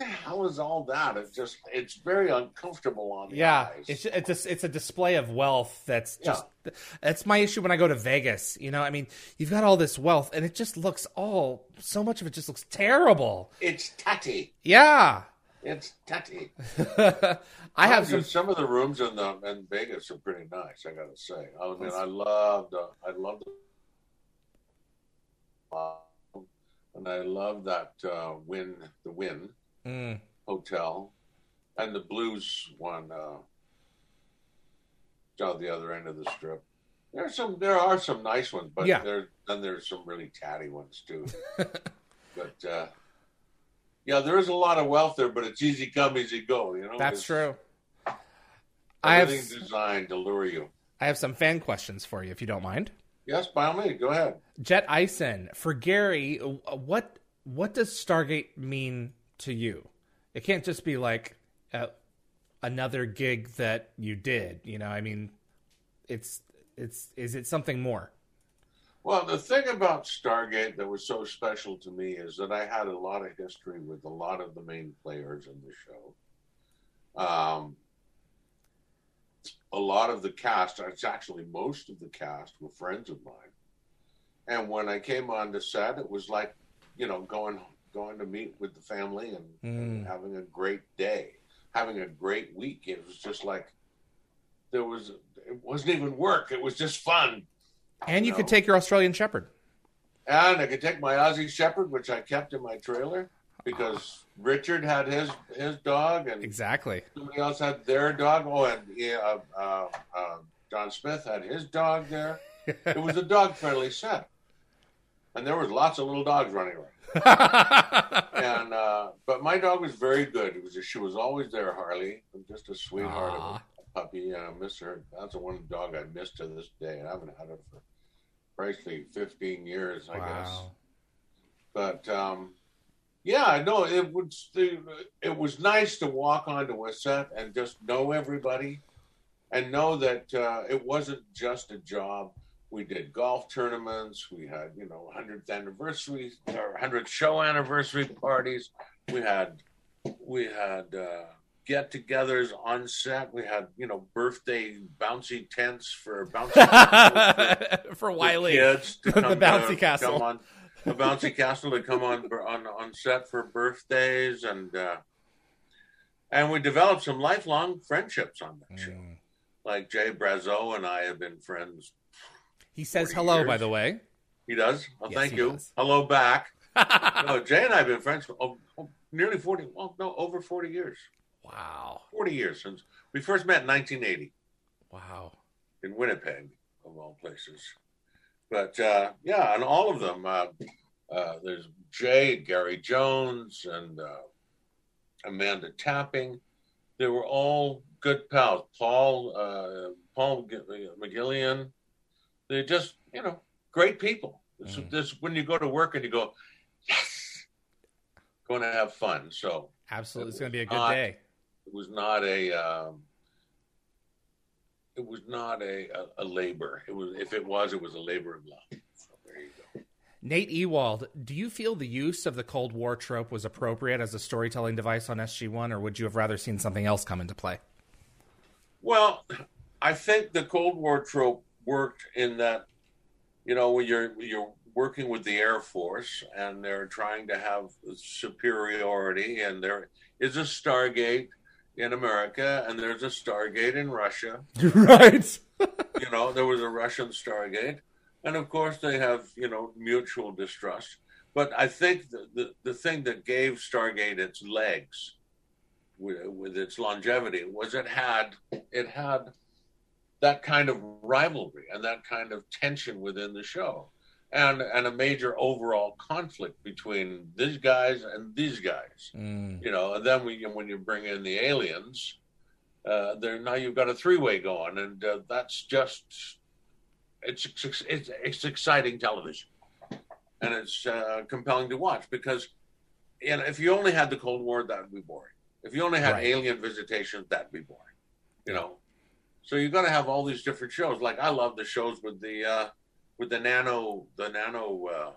the hell is all that? It just it's very uncomfortable on the yeah, eyes. it's it's a, it's a display of wealth that's just yeah. that's my issue when I go to Vegas. You know, I mean, you've got all this wealth and it just looks all so much of it just looks terrible. It's tatty. Yeah. It's tatty. I have some. Some of the rooms in the in Vegas are pretty nice. I got to say. I mean, I loved. Uh, I loved. Uh, and I love that uh, Wynn, the Wynn mm. Hotel, and the Blues one uh, down the other end of the strip. There's some. There are some nice ones, but yeah. there then there's some really tatty ones too. but uh, yeah, there is a lot of wealth there, but it's easy come, easy go. You know, that's it's, true. I have, designed to lure you. I have some fan questions for you, if you don't mind. Yes, by all means, go ahead. Jet Ison for Gary. What what does Stargate mean to you? It can't just be like another gig that you did. You know, I mean, it's it's is it something more? Well, the thing about Stargate that was so special to me is that I had a lot of history with a lot of the main players in the show. Um, a lot of the cast, it's actually most of the cast, were friends of mine. And when I came on the set, it was like, you know, going going to meet with the family and, mm. and having a great day, having a great week. It was just like there was. It wasn't even work. It was just fun. And you, could take your Australian Shepherd. And I could take my Aussie Shepherd, which I kept in my trailer because Richard had his his dog, and exactly somebody else had their dog. Oh, and yeah, uh, uh, uh, John Smith had his dog there. it was a dog friendly set, and there was lots of little dogs running around. and uh, but my dog was very good. It was just, she was always there, Harley, just a sweetheart Aww. of a puppy. And I miss her. That's the one dog I miss to this day. and I haven't had her for probably 15 years, I wow. guess. But um, yeah, no, it was it was nice to walk onto a set and just know everybody, and know that uh, it wasn't just a job we did golf tournaments. We had, you know, 100th anniversary or 100th show anniversary parties. We had, we had uh, get-togethers on set. We had, you know, birthday bouncy tents for bouncy for, for Wiley kids to come, the bouncy castle. Come on, the bouncy castle to come on on on set for birthdays and uh, and we developed some lifelong friendships on that mm. show. Like Jay Brazeau and I have been friends he says hello, years. by the way. He does. Well, yes, thank you. Does. Hello back. no, Jay and I have been friends for oh, oh, nearly 40, well, no, over 40 years. Wow. 40 years since we first met in 1980. Wow. In Winnipeg, of all places. But uh, yeah, and all of them. Uh, uh, there's Jay, Gary Jones, and uh, Amanda Tapping. They were all good pals. Paul, uh, Paul McGillion, they're just, you know, great people. This, mm. this when you go to work and you go, yes, going to have fun. So absolutely, it it's going to be a good not, day. It was not a. Um, it was not a, a, a, labor. It was if it was, it was a labor of love. So there you go. Nate Ewald, do you feel the use of the Cold War trope was appropriate as a storytelling device on SG One, or would you have rather seen something else come into play? Well, I think the Cold War trope worked in that, you know, when you're you're working with the Air Force and they're trying to have superiority, and there is a Stargate in America and there's a Stargate in Russia. right. you know, there was a Russian Stargate. And of course, they have, you know, mutual distrust. But I think the, the, the thing that gave Stargate its legs with, with its longevity was it had it had that kind of rivalry and that kind of tension within the show and and a major overall conflict between these guys and these guys. Mm. You know, and then we, when you bring in the aliens, uh, there now you've got a three way going, and uh, that's just it's, it's it's exciting television, and it's uh, compelling to watch because you know if you only had the Cold War, that would be boring. If you only had Right. alien visitations, that'd be boring. You know, so you got to have all these different shows. Like I love the shows with the uh, with the nano the nano uh,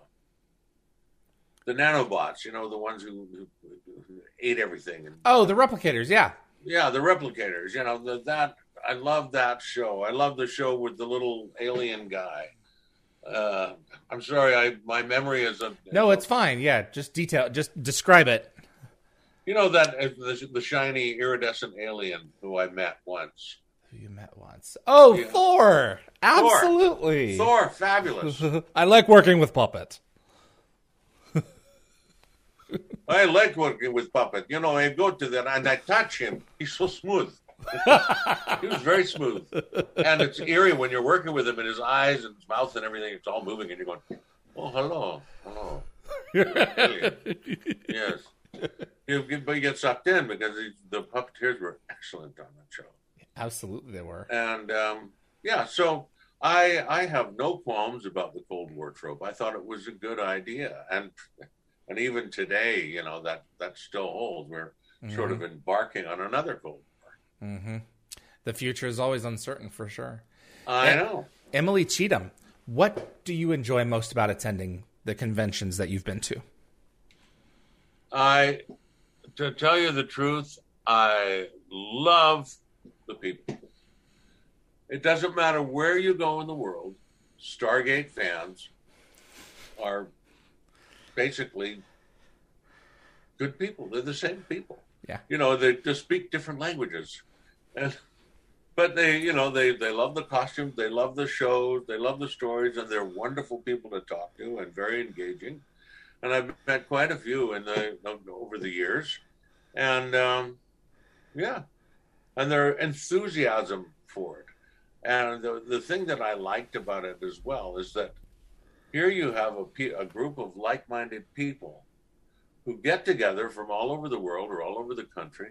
the nanobots. You know, the ones who, who, ate everything. And Oh, the replicators. Yeah. yeah, the replicators. You know, the, that I love that show. I love the show with the little alien guy. Uh, I'm sorry, I my memory is a No, it's fine. Yeah, just detail. Just describe it. you know that uh, the, the shiny iridescent alien who I met once. Who you met once? Oh, Yeah. Thor. Absolutely. Thor, fabulous. I like working with puppets. I like working with Puppet. You know, I go to that and I touch him. He's so smooth. he was very smooth. And it's eerie when you're working with him and his eyes and his mouth and everything, it's all moving and you're going, oh, hello, hello. Yes. You, get- but you get sucked in because he, the puppeteers were excellent on that show. Absolutely, they were. And um, yeah, so I I have no qualms about the Cold War trope. I thought it was a good idea, and and even today, you know that that still holds. We're sort of embarking on another Cold War. hmm The future is always uncertain for sure. I Yeah. know. Emily Cheatham, what do you enjoy most about attending the conventions that you've been to? I to tell you the truth, I love the people. It doesn't matter where you go in the world, Stargate fans are basically good people. They're the same people. Yeah. You know, they just speak different languages. And but they, you know, they they love the costumes, they love the shows, they love the stories, and they're wonderful people to talk to and very engaging. And I've met quite a few in the over the years, and um, yeah, and their enthusiasm for it. And the the thing that I liked about it as well is that here you have a a group of like-minded people who get together from all over the world or all over the country,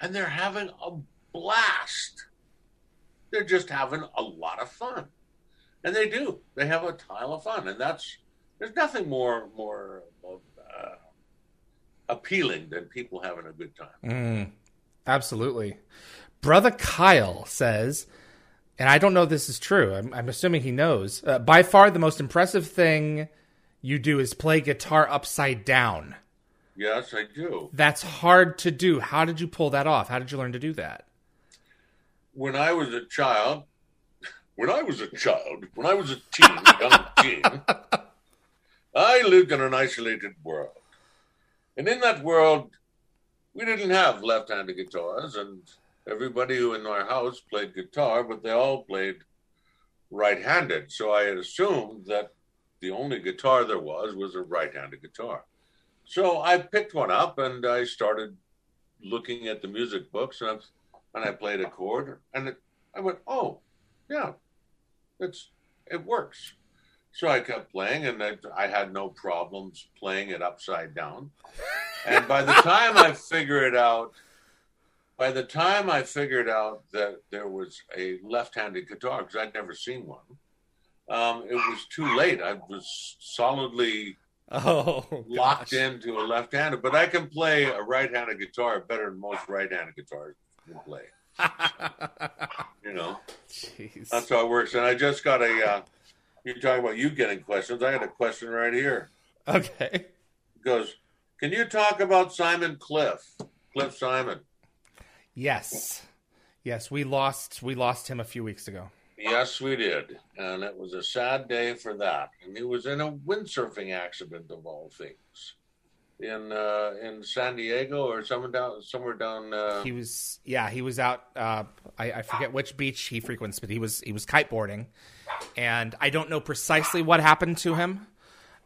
and they're having a blast. They're just having a lot of fun, and they do. They have a tile of fun, and that's there's nothing more more uh, appealing than people having a good time. Mm, absolutely. Brother Kyle says, and I don't know if this is true. I'm, I'm assuming he knows. Uh, by far, the most impressive thing you do is play guitar upside down. Yes, I do. That's hard to do. How did you pull that off? How did you learn to do that? When I was a child, when I was a child, when I was a teen, young teen, I lived in an isolated world. And in that world, we didn't have left handed guitars, and everybody who in our house played guitar, but they all played right handed. So I assumed that the only guitar there was was a right handed guitar. So I picked one up and I started looking at the music books, and I, and I played a chord, and it, I went, oh, yeah, it's it works. So I kept playing, and I, I had no problems playing it upside down. And by the time I figured it out, by the time I figured out that there was a left-handed guitar, because I'd never seen one, um, it was too late. I was solidly Oh, locked gosh. into a left-handed, but I can play a right-handed guitar better than most right-handed guitars can play. You know. Jeez. That's how it works. And I just got a. Uh, you're talking about you getting questions. I got a question right here. Okay. It goes, can you talk about Simon Cliff? Cliff Simon. Yes. Yes, we lost we lost him a few weeks ago. Yes, we did, and it was a sad day for that. And he was in a windsurfing accident of all things, in uh, in San Diego or somewhere down somewhere down. Uh, He was, yeah, he was out. Uh, I, I forget which beach he frequents, but he was he was kiteboarding, and I don't know precisely what happened to him,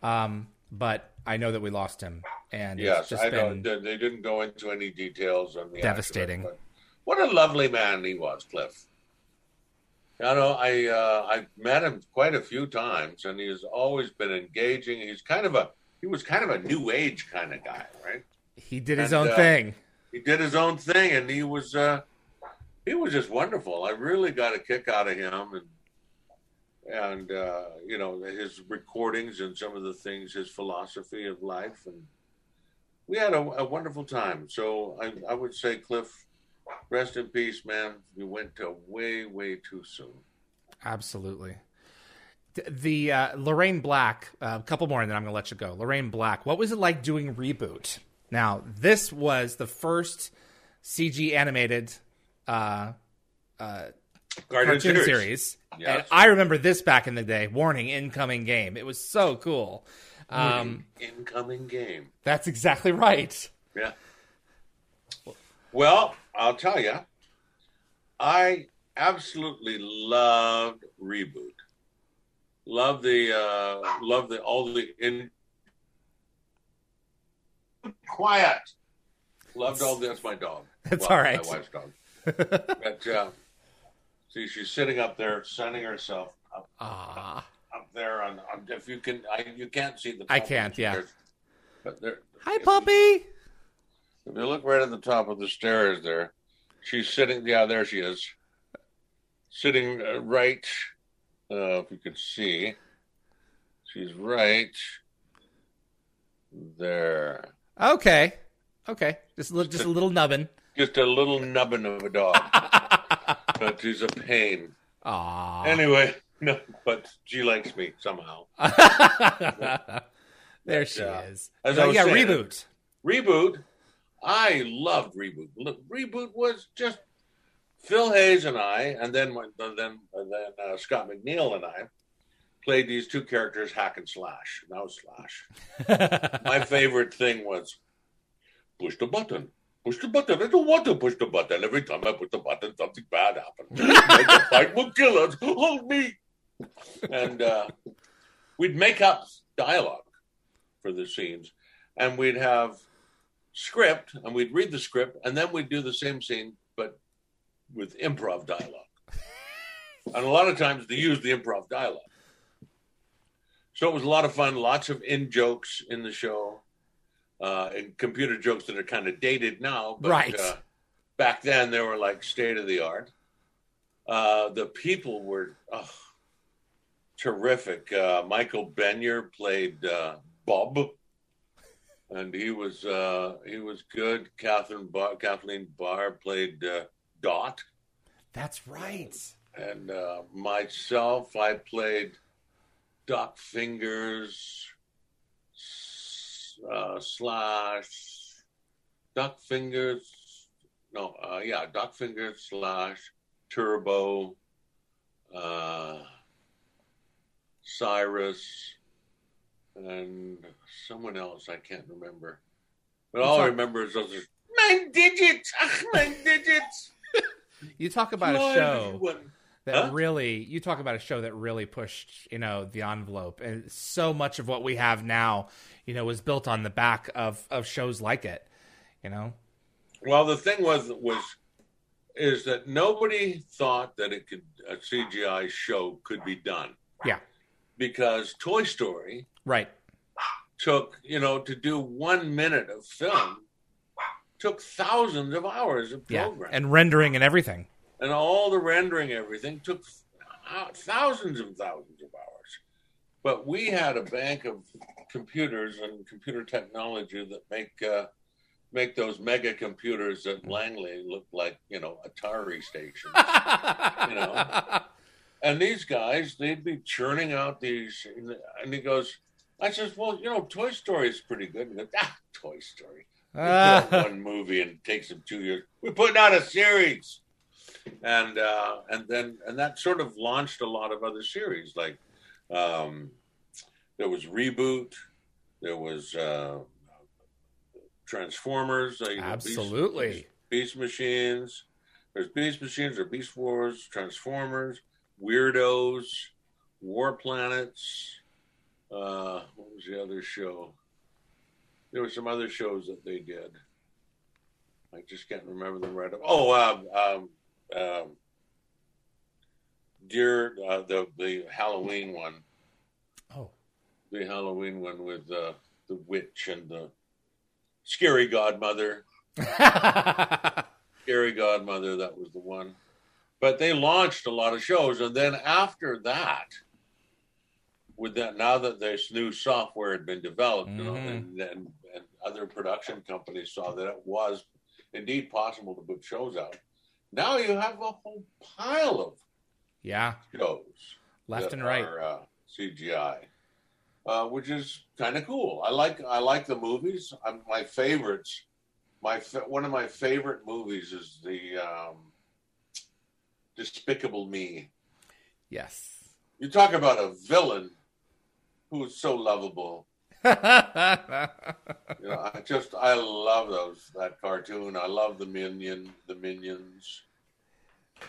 um, but I know that we lost him, and it's yes, just I don't. They didn't go into any details on the Devastating. accident, what a lovely man he was, Cliff. I know I uh, I met him quite a few times, and he's always been engaging. He's kind of a he was kind of a new age kind of guy, right? he did his own uh, thing. he did his own thing and he was uh he was just wonderful i really got a kick out of him and and uh you know his recordings and some of the things his philosophy of life and we had a, a wonderful time so I, I would say cliff rest in peace man you went to way way too soon Absolutely. The uh, Lorraine Black, uh, a couple more, and then I'm going to let you go. Lorraine Black, what was it like doing reboot? Now, this was the first CG animated uh, cartoon, cartoon series, series. Yes. And I remember this back in the day. Warning, incoming game. It was so cool. Um, incoming game that's exactly right. Yeah. Well, I'll tell you, I absolutely loved reboot. Love the uh, love the all the in quiet. Loved all that's my dog. That's all right. My wife's dog. but uh, see, she's sitting up there, sunning herself up, Ah, up there on, on. If you can, I you can't see the. I can't, yeah. But there. hi, if you- puppy. if you look right at the top of the stairs there, she's sitting. Yeah, there she is. Sitting uh, right. Uh, if you could see, she's right there. Okay, okay. Just a little, just a little nubbin. Just a little nubbin of a dog, but she's a pain. Aw. Anyway, no, but she likes me somehow. there she is. as So, yeah, saying- reboot. Reboot, I loved Reboot. Look, Reboot was just Phil Hayes and I, and then when- then then uh, Scott McNeil and I played these two characters, Hack and Slash. Now Slash. My favorite thing was push the button. Push the button. I don't want to push the button. Every time I push the button, something bad happens. A fight will kill us. Hold me. And uh, we'd make up dialogue for the scenes, and we'd have script, and we'd read the script, and then we'd do the same scene, but with improv dialogue. and a lot of times they use the improv dialogue. So it was a lot of fun. Lots of in jokes in the show, uh, and computer jokes that are kind of dated now. But, Right. Uh, back then, they were like state of the art. Uh, the people were oh, terrific. Uh, Michael Benyaer played uh, Bob, and he was uh, he was good. Catherine Bar- Kathleen Barr played uh, Dot, That's right. and uh, myself, I played Doc Fingers uh, slash duck Fingers. No, uh, yeah, duck Fingers slash Turbo, uh, Cyrus, and someone else I can't remember. But all I remember is those. My digits, my digits. You talk about a show. That Huh? really you talk about a show that really pushed you know the envelope. And so much of what we have now you know was built on the back of of shows like it you know? Well, the thing was was is that nobody thought that it could a CGI show could be done. Yeah. Because Toy Story right. took you know to do one minute of film took thousands of hours of yeah. and rendering and everything and all the rendering everything took uh, thousands and thousands of hours. But we had a bank of computers and computer technology that make uh, make those mega computers that langley look like you know atari stations you know. and these guys they'd be churning out these and he goes i says well you know toy story is pretty good. And he goes, ah toy story. We put out Ah, one movie and it takes them two years. We're putting out a series and uh, and then and that sort of launched a lot of other series. Like um, there was reboot, there was uh, Transformers, uh, you know, Beast- Absolutely. Beast, Beast Machines. There's Beast Machines, or Beast Wars, Transformers, Weirdos, War Planets. Uh, what was the other show? There were some other shows that they did. I just can't remember them right. Oh, um, um, um, Dear, uh, the the Halloween one, Oh. the Halloween one with uh, the witch and the scary godmother. Scary Godmother, that was the one. But they launched a lot of shows, and then after that, with that, now that this new software had been developed, you know, Mhm. and, and and other production companies saw that it was indeed possible to put shows out. Now you have a whole pile of yeah. shows Left and right. are, uh, CGI, uh, which is kind of cool. I like I like the movies. I'm, my favorites, my one of my favorite movies is the um, Despicable Me. Yes. You talk about a villain who is so lovable. You know, I just I love those that cartoon. I love the minion, the minions.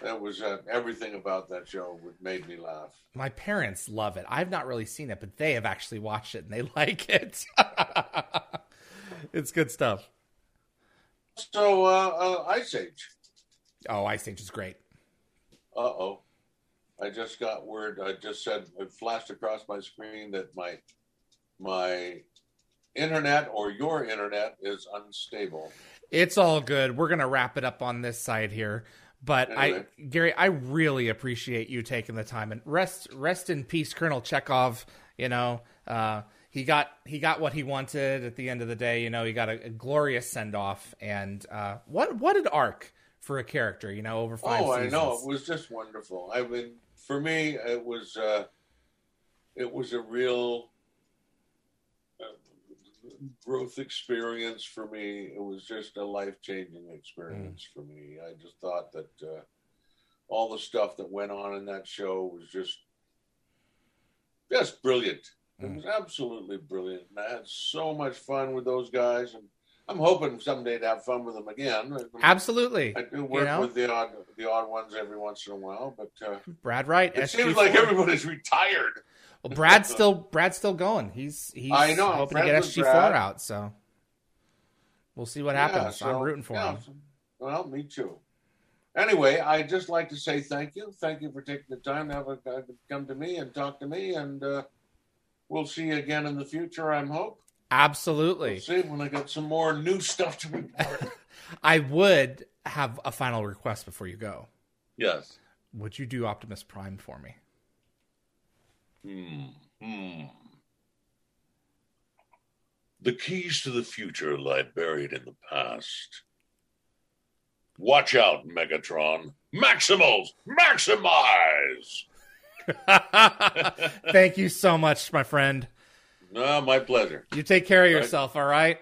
That was uh, everything about that show would made me laugh. My parents love it. I've not really seen it, but they have actually watched it and they like it. it's good stuff. So uh, uh, Ice Age. Oh, Ice Age is great. Uh oh. I just got word. I just said it flashed across my screen that my my internet or your internet is unstable. It's all good. We're gonna wrap it up on this side here. But Anyway. I, Gary, I really appreciate you taking the time and rest, rest in peace, Colonel Chekov. You know, uh, he got he got what he wanted at the end of the day. You know, he got a, a glorious send off, and uh, what what an arc for a character. You know, over five oh, seasons. I know. It was just wonderful. I mean, for me, it was uh, it was a real growth experience for me. It was just a life changing experience for me. I just thought that uh, all the stuff that went on in that show was just just brilliant. It Mm. was absolutely brilliant. And I had so much fun with those guys, and I'm hoping someday to have fun with them again. Absolutely, I do work know? with the odd the odd ones every once in a while, but uh, Brad Wright. it SG4. seems like everybody's retired. Well, Brad's still Brad's still going. He's he's I know, I'm hoping to get friends SG4 out. So we'll see what Yeah, happens. I'm rooting for yeah, him. well, me too. Anyway, I'd just like to say thank you. Thank you for taking the time to have a, uh, come to me and talk to me, and uh, we'll see you again in the future. I'm hope. Absolutely. We'll see when I got some more new stuff to report. I would have a final request before you go. yes. Would you do Optimus Prime for me? Hmm. Hmm. The keys to the future lie buried in the past. Watch out, Megatron. Maximals, maximize! Thank you so much, my friend. No, my pleasure. You take care of yourself, all right?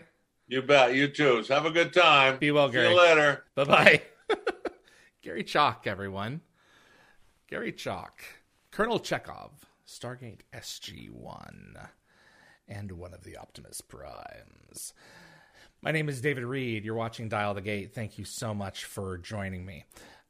You bet. You too. Have a good time. Be well, See Gary. you later. Bye bye. Gary Chalk, everyone. Gary Chalk. Colonel Chekov, Stargate SG 1, and one of the Optimus Primes. My name is David Reed. You're watching Dial the Gate. Thank you so much for joining me.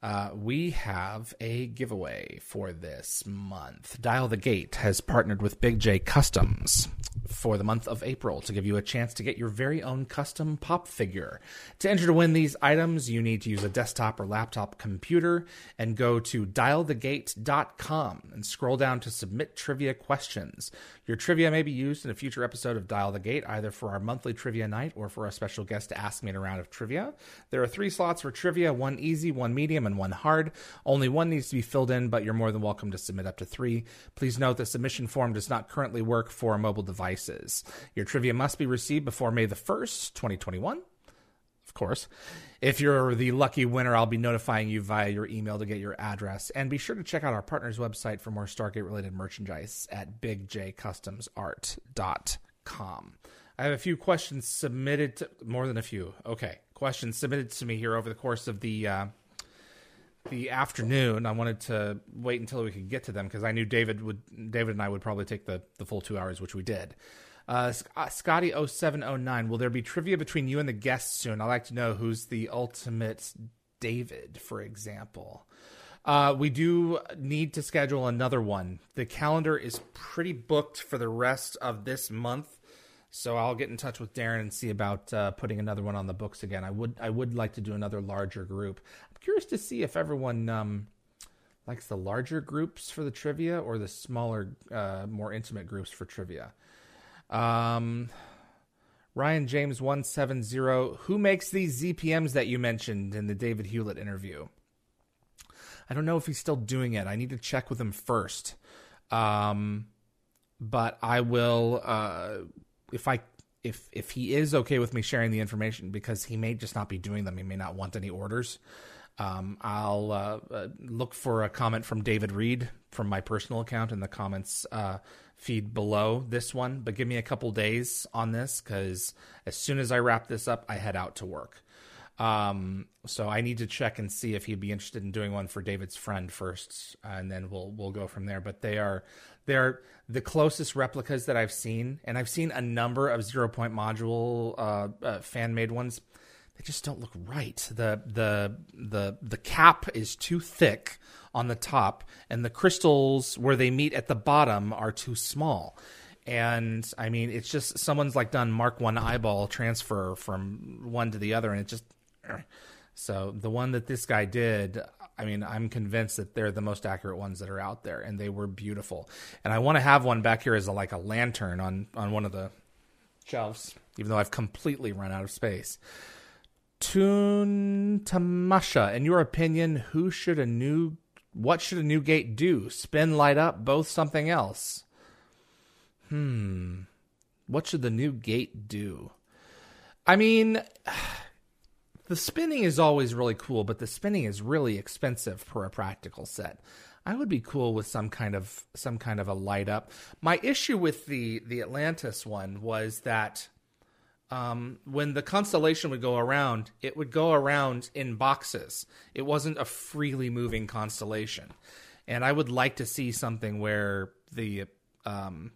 Uh, we have a giveaway for this month. Dial the Gate has partnered with Big J Customs for the month of April to give you a chance to get your very own custom pop figure. To enter to win these items, you need to use a desktop or laptop computer and go to dialthegate.com and scroll down to submit trivia questions. Your trivia may be used in a future episode of Dial the Gate, either for our monthly trivia night or for a special guest to ask me in a round of trivia. There are three slots for trivia one easy, one medium, and one hard. Only one needs to be filled in, but you're more than welcome to submit up to three. Please note the submission form does not currently work for mobile devices. Your trivia must be received before May the 1st, 2021 of course. If you're the lucky winner, I'll be notifying you via your email to get your address. And be sure to check out our partner's website for more Stargate related merchandise at bigjcustomsart.com. I have a few questions submitted to more than a few. Okay. Questions submitted to me here over the course of the uh, the afternoon. I wanted to wait until we could get to them because I knew David would David and I would probably take the the full two hours, which we did. Uh, uh Scotty 0709, will there be trivia between you and the guests soon? I'd like to know who's the ultimate David, for example. Uh, we do need to schedule another one. The calendar is pretty booked for the rest of this month, so I'll get in touch with Darren and see about uh, putting another one on the books again. I would I would like to do another larger group. Curious to see if everyone um, likes the larger groups for the trivia or the smaller, uh, more intimate groups for trivia. Um, Ryan James one seven zero. Who makes these ZPMs that you mentioned in the David Hewlett interview? I don't know if he's still doing it. I need to check with him first. Um, but I will uh, if I if if he is okay with me sharing the information because he may just not be doing them. He may not want any orders. Um, I'll uh, uh, look for a comment from David Reed from my personal account in the comments uh, feed below this one. But give me a couple days on this because as soon as I wrap this up, I head out to work. Um, so I need to check and see if he'd be interested in doing one for David's friend first, and then we'll we'll go from there. But they are they're the closest replicas that I've seen, and I've seen a number of zero point module uh, uh, fan made ones. They just don't look right. the the the The cap is too thick on the top, and the crystals where they meet at the bottom are too small. And I mean, it's just someone's like done Mark One eyeball transfer from one to the other, and it just so the one that this guy did, I mean, I'm convinced that they're the most accurate ones that are out there, and they were beautiful. And I want to have one back here as a, like a lantern on on one of the shelves, even though I've completely run out of space. Tune Tamasha, in your opinion, who should a new what should a new gate do? Spin, light up, both something else. Hmm. What should the new gate do? I mean, the spinning is always really cool, but the spinning is really expensive for a practical set. I would be cool with some kind of some kind of a light up. My issue with the the Atlantis one was that um, when the constellation would go around, it would go around in boxes. It wasn't a freely moving constellation, and I would like to see something where the um,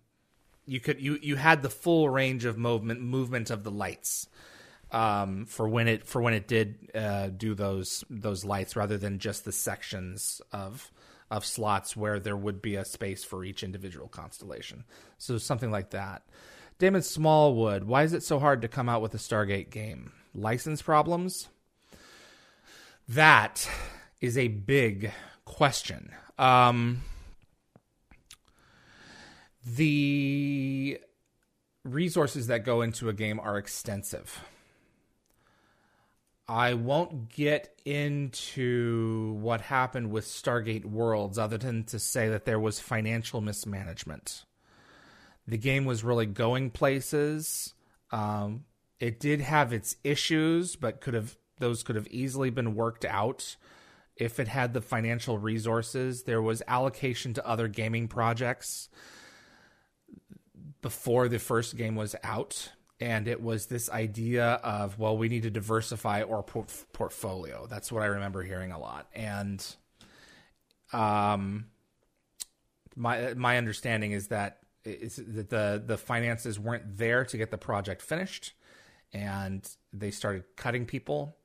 you could you you had the full range of movement movement of the lights um, for when it for when it did uh, do those those lights rather than just the sections of of slots where there would be a space for each individual constellation. So something like that. Damon Smallwood, why is it so hard to come out with a Stargate game? License problems? That is a big question. Um, the resources that go into a game are extensive. I won't get into what happened with Stargate Worlds other than to say that there was financial mismanagement. The game was really going places. Um, it did have its issues, but could have those could have easily been worked out if it had the financial resources. There was allocation to other gaming projects before the first game was out and it was this idea of well we need to diversify our port- portfolio that's what i remember hearing a lot and um my my understanding is that is that the the finances weren't there to get the project finished and they started cutting people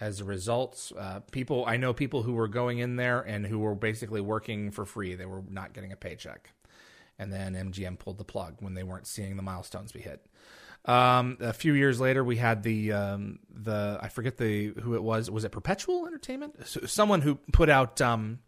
as a result uh, people i know people who were going in there and who were basically working for free they were not getting a paycheck and then mgm pulled the plug when they weren't seeing the milestones be hit um, a few years later, we had the um, the I forget the who it was. Was it Perpetual Entertainment? So, someone who put out um,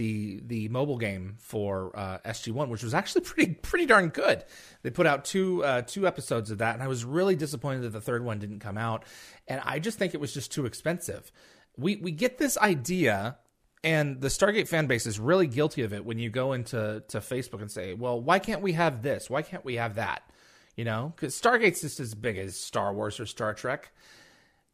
the the mobile game for uh, SG One, which was actually pretty pretty darn good. They put out two uh, two episodes of that, and I was really disappointed that the third one didn't come out. And I just think it was just too expensive. We we get this idea and the Stargate fan base is really guilty of it when you go into to Facebook and say, "Well, why can't we have this? Why can't we have that?" You know, because Stargate's just as big as Star Wars or Star Trek.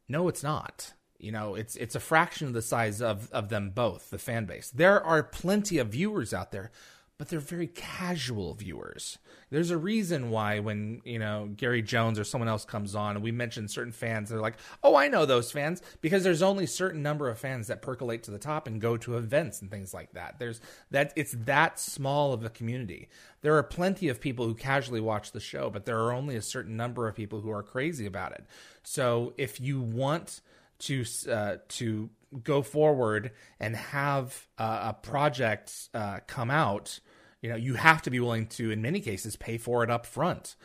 No, it's not. You know, it's it's a fraction of the size of of them both, the fan base. There are plenty of viewers out there, but they're very casual viewers. There's a reason why when, you know, Gary Jones or someone else comes on and we mention certain fans, they're like, "Oh, I know those fans," because there's only certain number of fans that percolate to the top and go to events and things like that. There's that it's that small of a community. There are plenty of people who casually watch the show, but there are only a certain number of people who are crazy about it. So, if you want to uh, to go forward and have uh, a project uh, come out you know you have to be willing to in many cases pay for it up front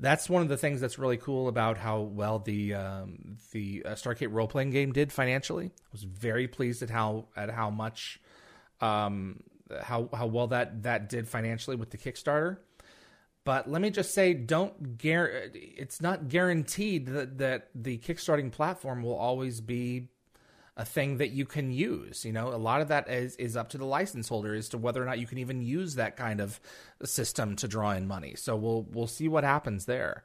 that's one of the things that's really cool about how well the um, the uh, Stargate role playing game did financially. I was very pleased at how at how much um, how how well that that did financially with the Kickstarter. But let me just say, don't gar- It's not guaranteed that that the Kickstarting platform will always be a thing that you can use. You know, a lot of that is is up to the license holder as to whether or not you can even use that kind of system to draw in money. So we'll we'll see what happens there.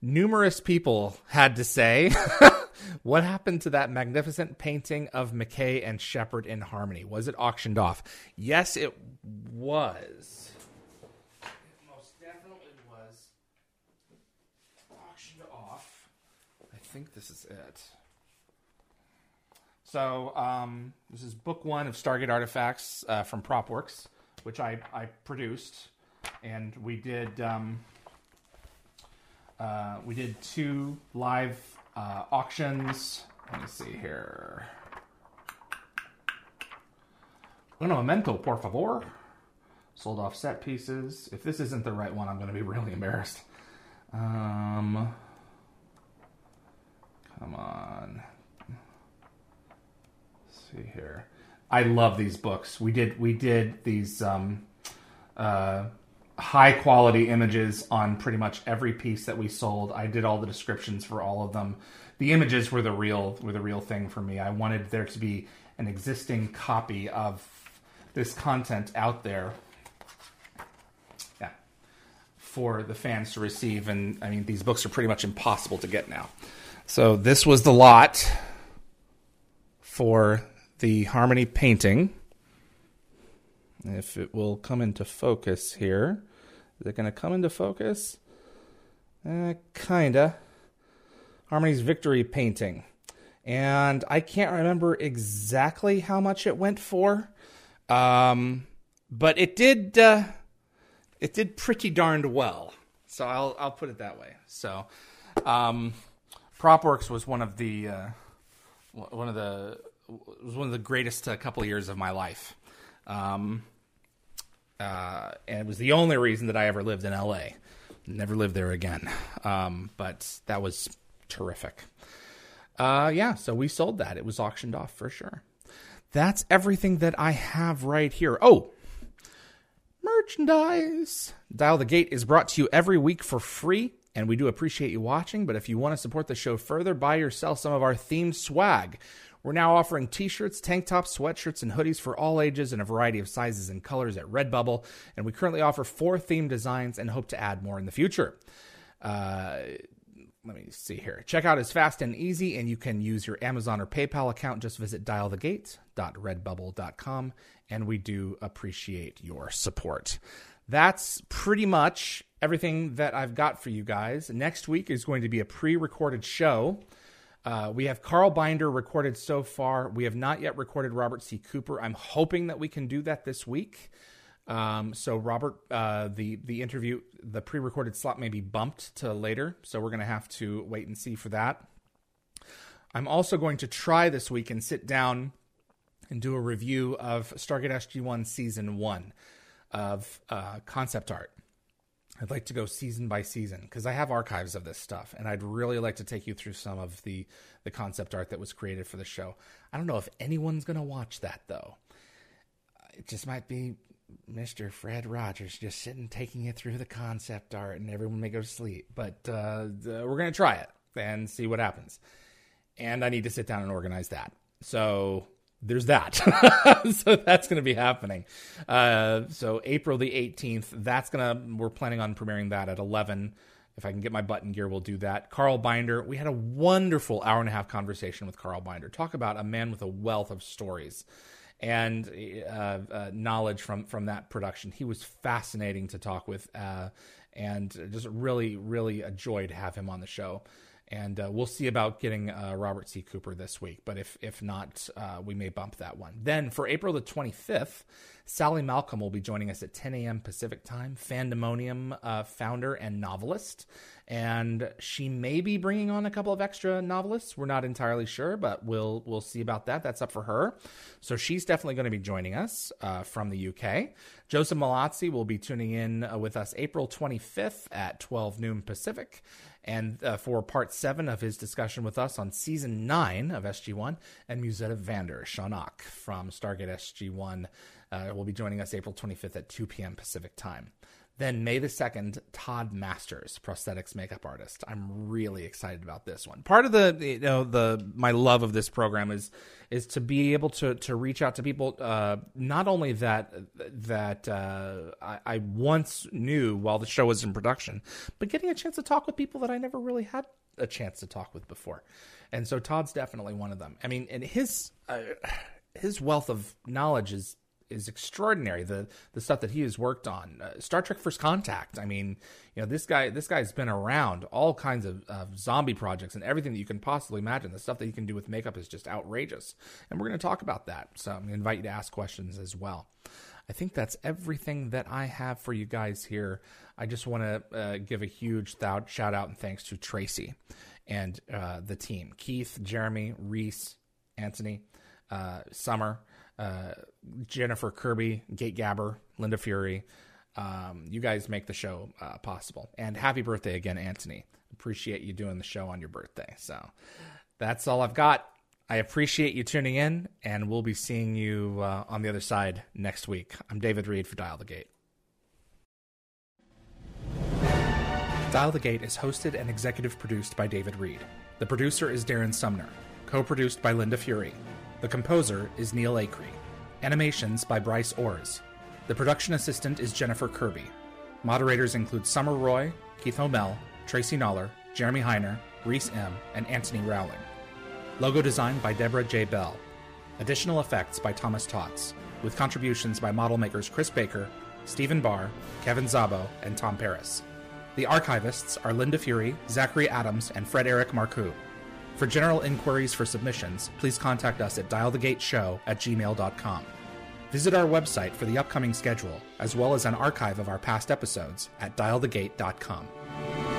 Numerous people had to say, "What happened to that magnificent painting of McKay and Shepard in harmony? Was it auctioned off?" Yes, it was. It most definitely was auctioned off. I think this is it. So um, this is book one of Stargate Artifacts uh, from PropWorks, which I, I produced, and we did um, uh, we did two live uh, auctions. Let me see here. Un momento, por favor. Sold off set pieces. If this isn't the right one, I'm going to be really embarrassed. Um, come on Let's see here. I love these books. We did we did these um, uh, high quality images on pretty much every piece that we sold. I did all the descriptions for all of them. The images were the real were the real thing for me. I wanted there to be an existing copy of this content out there. Yeah. For the fans to receive and I mean these books are pretty much impossible to get now. So this was the lot for the Harmony painting. If it will come into focus here. Is it going to come into focus? Uh, kinda. Harmony's Victory painting. And I can't remember exactly how much it went for. Um, but it did uh, it did pretty darned well. So I'll I'll put it that way. So um, PropWorks was one of the uh, one of the was one of the greatest uh, couple of years of my life. Um, uh, and it was the only reason that I ever lived in LA. Never lived there again. Um, but that was terrific. Uh, yeah, so we sold that. It was auctioned off for sure. That's everything that I have right here. Oh, merchandise. Dial the Gate is brought to you every week for free, and we do appreciate you watching. But if you want to support the show further, buy yourself some of our themed swag. We're now offering t shirts, tank tops, sweatshirts, and hoodies for all ages in a variety of sizes and colors at Redbubble. And we currently offer four theme designs and hope to add more in the future. Uh, let me see here. Checkout is fast and easy, and you can use your Amazon or PayPal account. Just visit dialthegate.redbubble.com, and we do appreciate your support. That's pretty much everything that I've got for you guys. Next week is going to be a pre recorded show. Uh, we have Carl Binder recorded so far. We have not yet recorded Robert C. Cooper. I'm hoping that we can do that this week. Um, so Robert, uh, the the interview, the pre-recorded slot may be bumped to later. So we're going to have to wait and see for that. I'm also going to try this week and sit down and do a review of Stargate SG-1 Season One of uh, concept art. I'd like to go season by season because I have archives of this stuff, and I'd really like to take you through some of the the concept art that was created for the show. I don't know if anyone's going to watch that though. It just might be Mr. Fred Rogers just sitting taking you through the concept art, and everyone may go to sleep. But uh, we're going to try it and see what happens. And I need to sit down and organize that. So there's that. so that's going to be happening. Uh, so April the 18th, that's going to, we're planning on premiering that at 11. If I can get my button gear, we'll do that. Carl Binder, we had a wonderful hour and a half conversation with Carl Binder. Talk about a man with a wealth of stories. and uh, uh, knowledge from from that production. He was fascinating to talk with, uh, and just really, really a joy to have him on the show. And uh, we'll see about getting uh, Robert C. Cooper this week, but if if not, uh, we may bump that one. Then for April the 25th, Sally Malcolm will be joining us at 10 a.m. Pacific time. Fandemonium uh, founder and novelist, and she may be bringing on a couple of extra novelists. We're not entirely sure, but we'll we'll see about that. That's up for her. So she's definitely going to be joining us uh, from the UK. Joseph Mallozzi will be tuning in uh, with us April 25th at 12 noon Pacific and uh, for part seven of his discussion with us on season nine of SG1, and Musetta Vander, Shan'auc from Stargate SG1, uh, will be joining us April 25th at 2 p.m. Pacific time. Then May the 2nd, Todd Masters, prosthetics makeup artist. I'm really excited about this one. Part of the you know the my love of this program is is to be able to to reach out to people uh, not only that that uh, I, I once knew while the show was in production, but getting a chance to talk with people that I never really had a chance to talk with before. And so Todd's definitely one of them. I mean, and his uh, his wealth of knowledge is is extraordinary. The the stuff that he has worked on, uh, Star Trek: First Contact. I mean, you know, this guy this guy's been around all kinds of, zombie projects and everything that you can possibly imagine. The stuff that he can do with makeup is just outrageous, and we're going to talk about that. So I'm going to invite you to ask questions as well. I think that's everything that I have for you guys here. I just want to uh, give a huge shout out and thanks to Tracy and uh, the team Keith, Jeremy, Reese, Anthony, uh, Summer, Jennifer Kirby, Gate Gabber, Linda Fury. Um, you guys make the show uh, possible. And happy birthday again, Anthony. Appreciate you doing the show on your birthday. So that's all I've got. I appreciate you tuning in, and we'll be seeing you uh, on the other side next week. I'm David Reed for Dial the Gate. Dial the Gate is hosted and executive produced by David Reed. The producer is Darren Sumner, co produced by Linda Fury. The composer is Neil Acree. Animations by Bryce Orrs. The production assistant is Jennifer Kirby. Moderators include Summer Roy, Keith Homel, Tracy Noller, Jeremy Heiner, Reese M., and Anthony Rowling. Logo design by Deborah J. Bell. Additional effects by Thomas Tots, with contributions by model makers Chris Baker, Stephen Barr, Kevin Zabo, and Tom Paris. The archivists are Linda Fury, Zachary Adams, and Fred Eric Marcoux. For general inquiries for submissions, please contact us at dialthegateshow at gmail.com. Visit our website for the upcoming schedule, as well as an archive of our past episodes at dialthegate.com.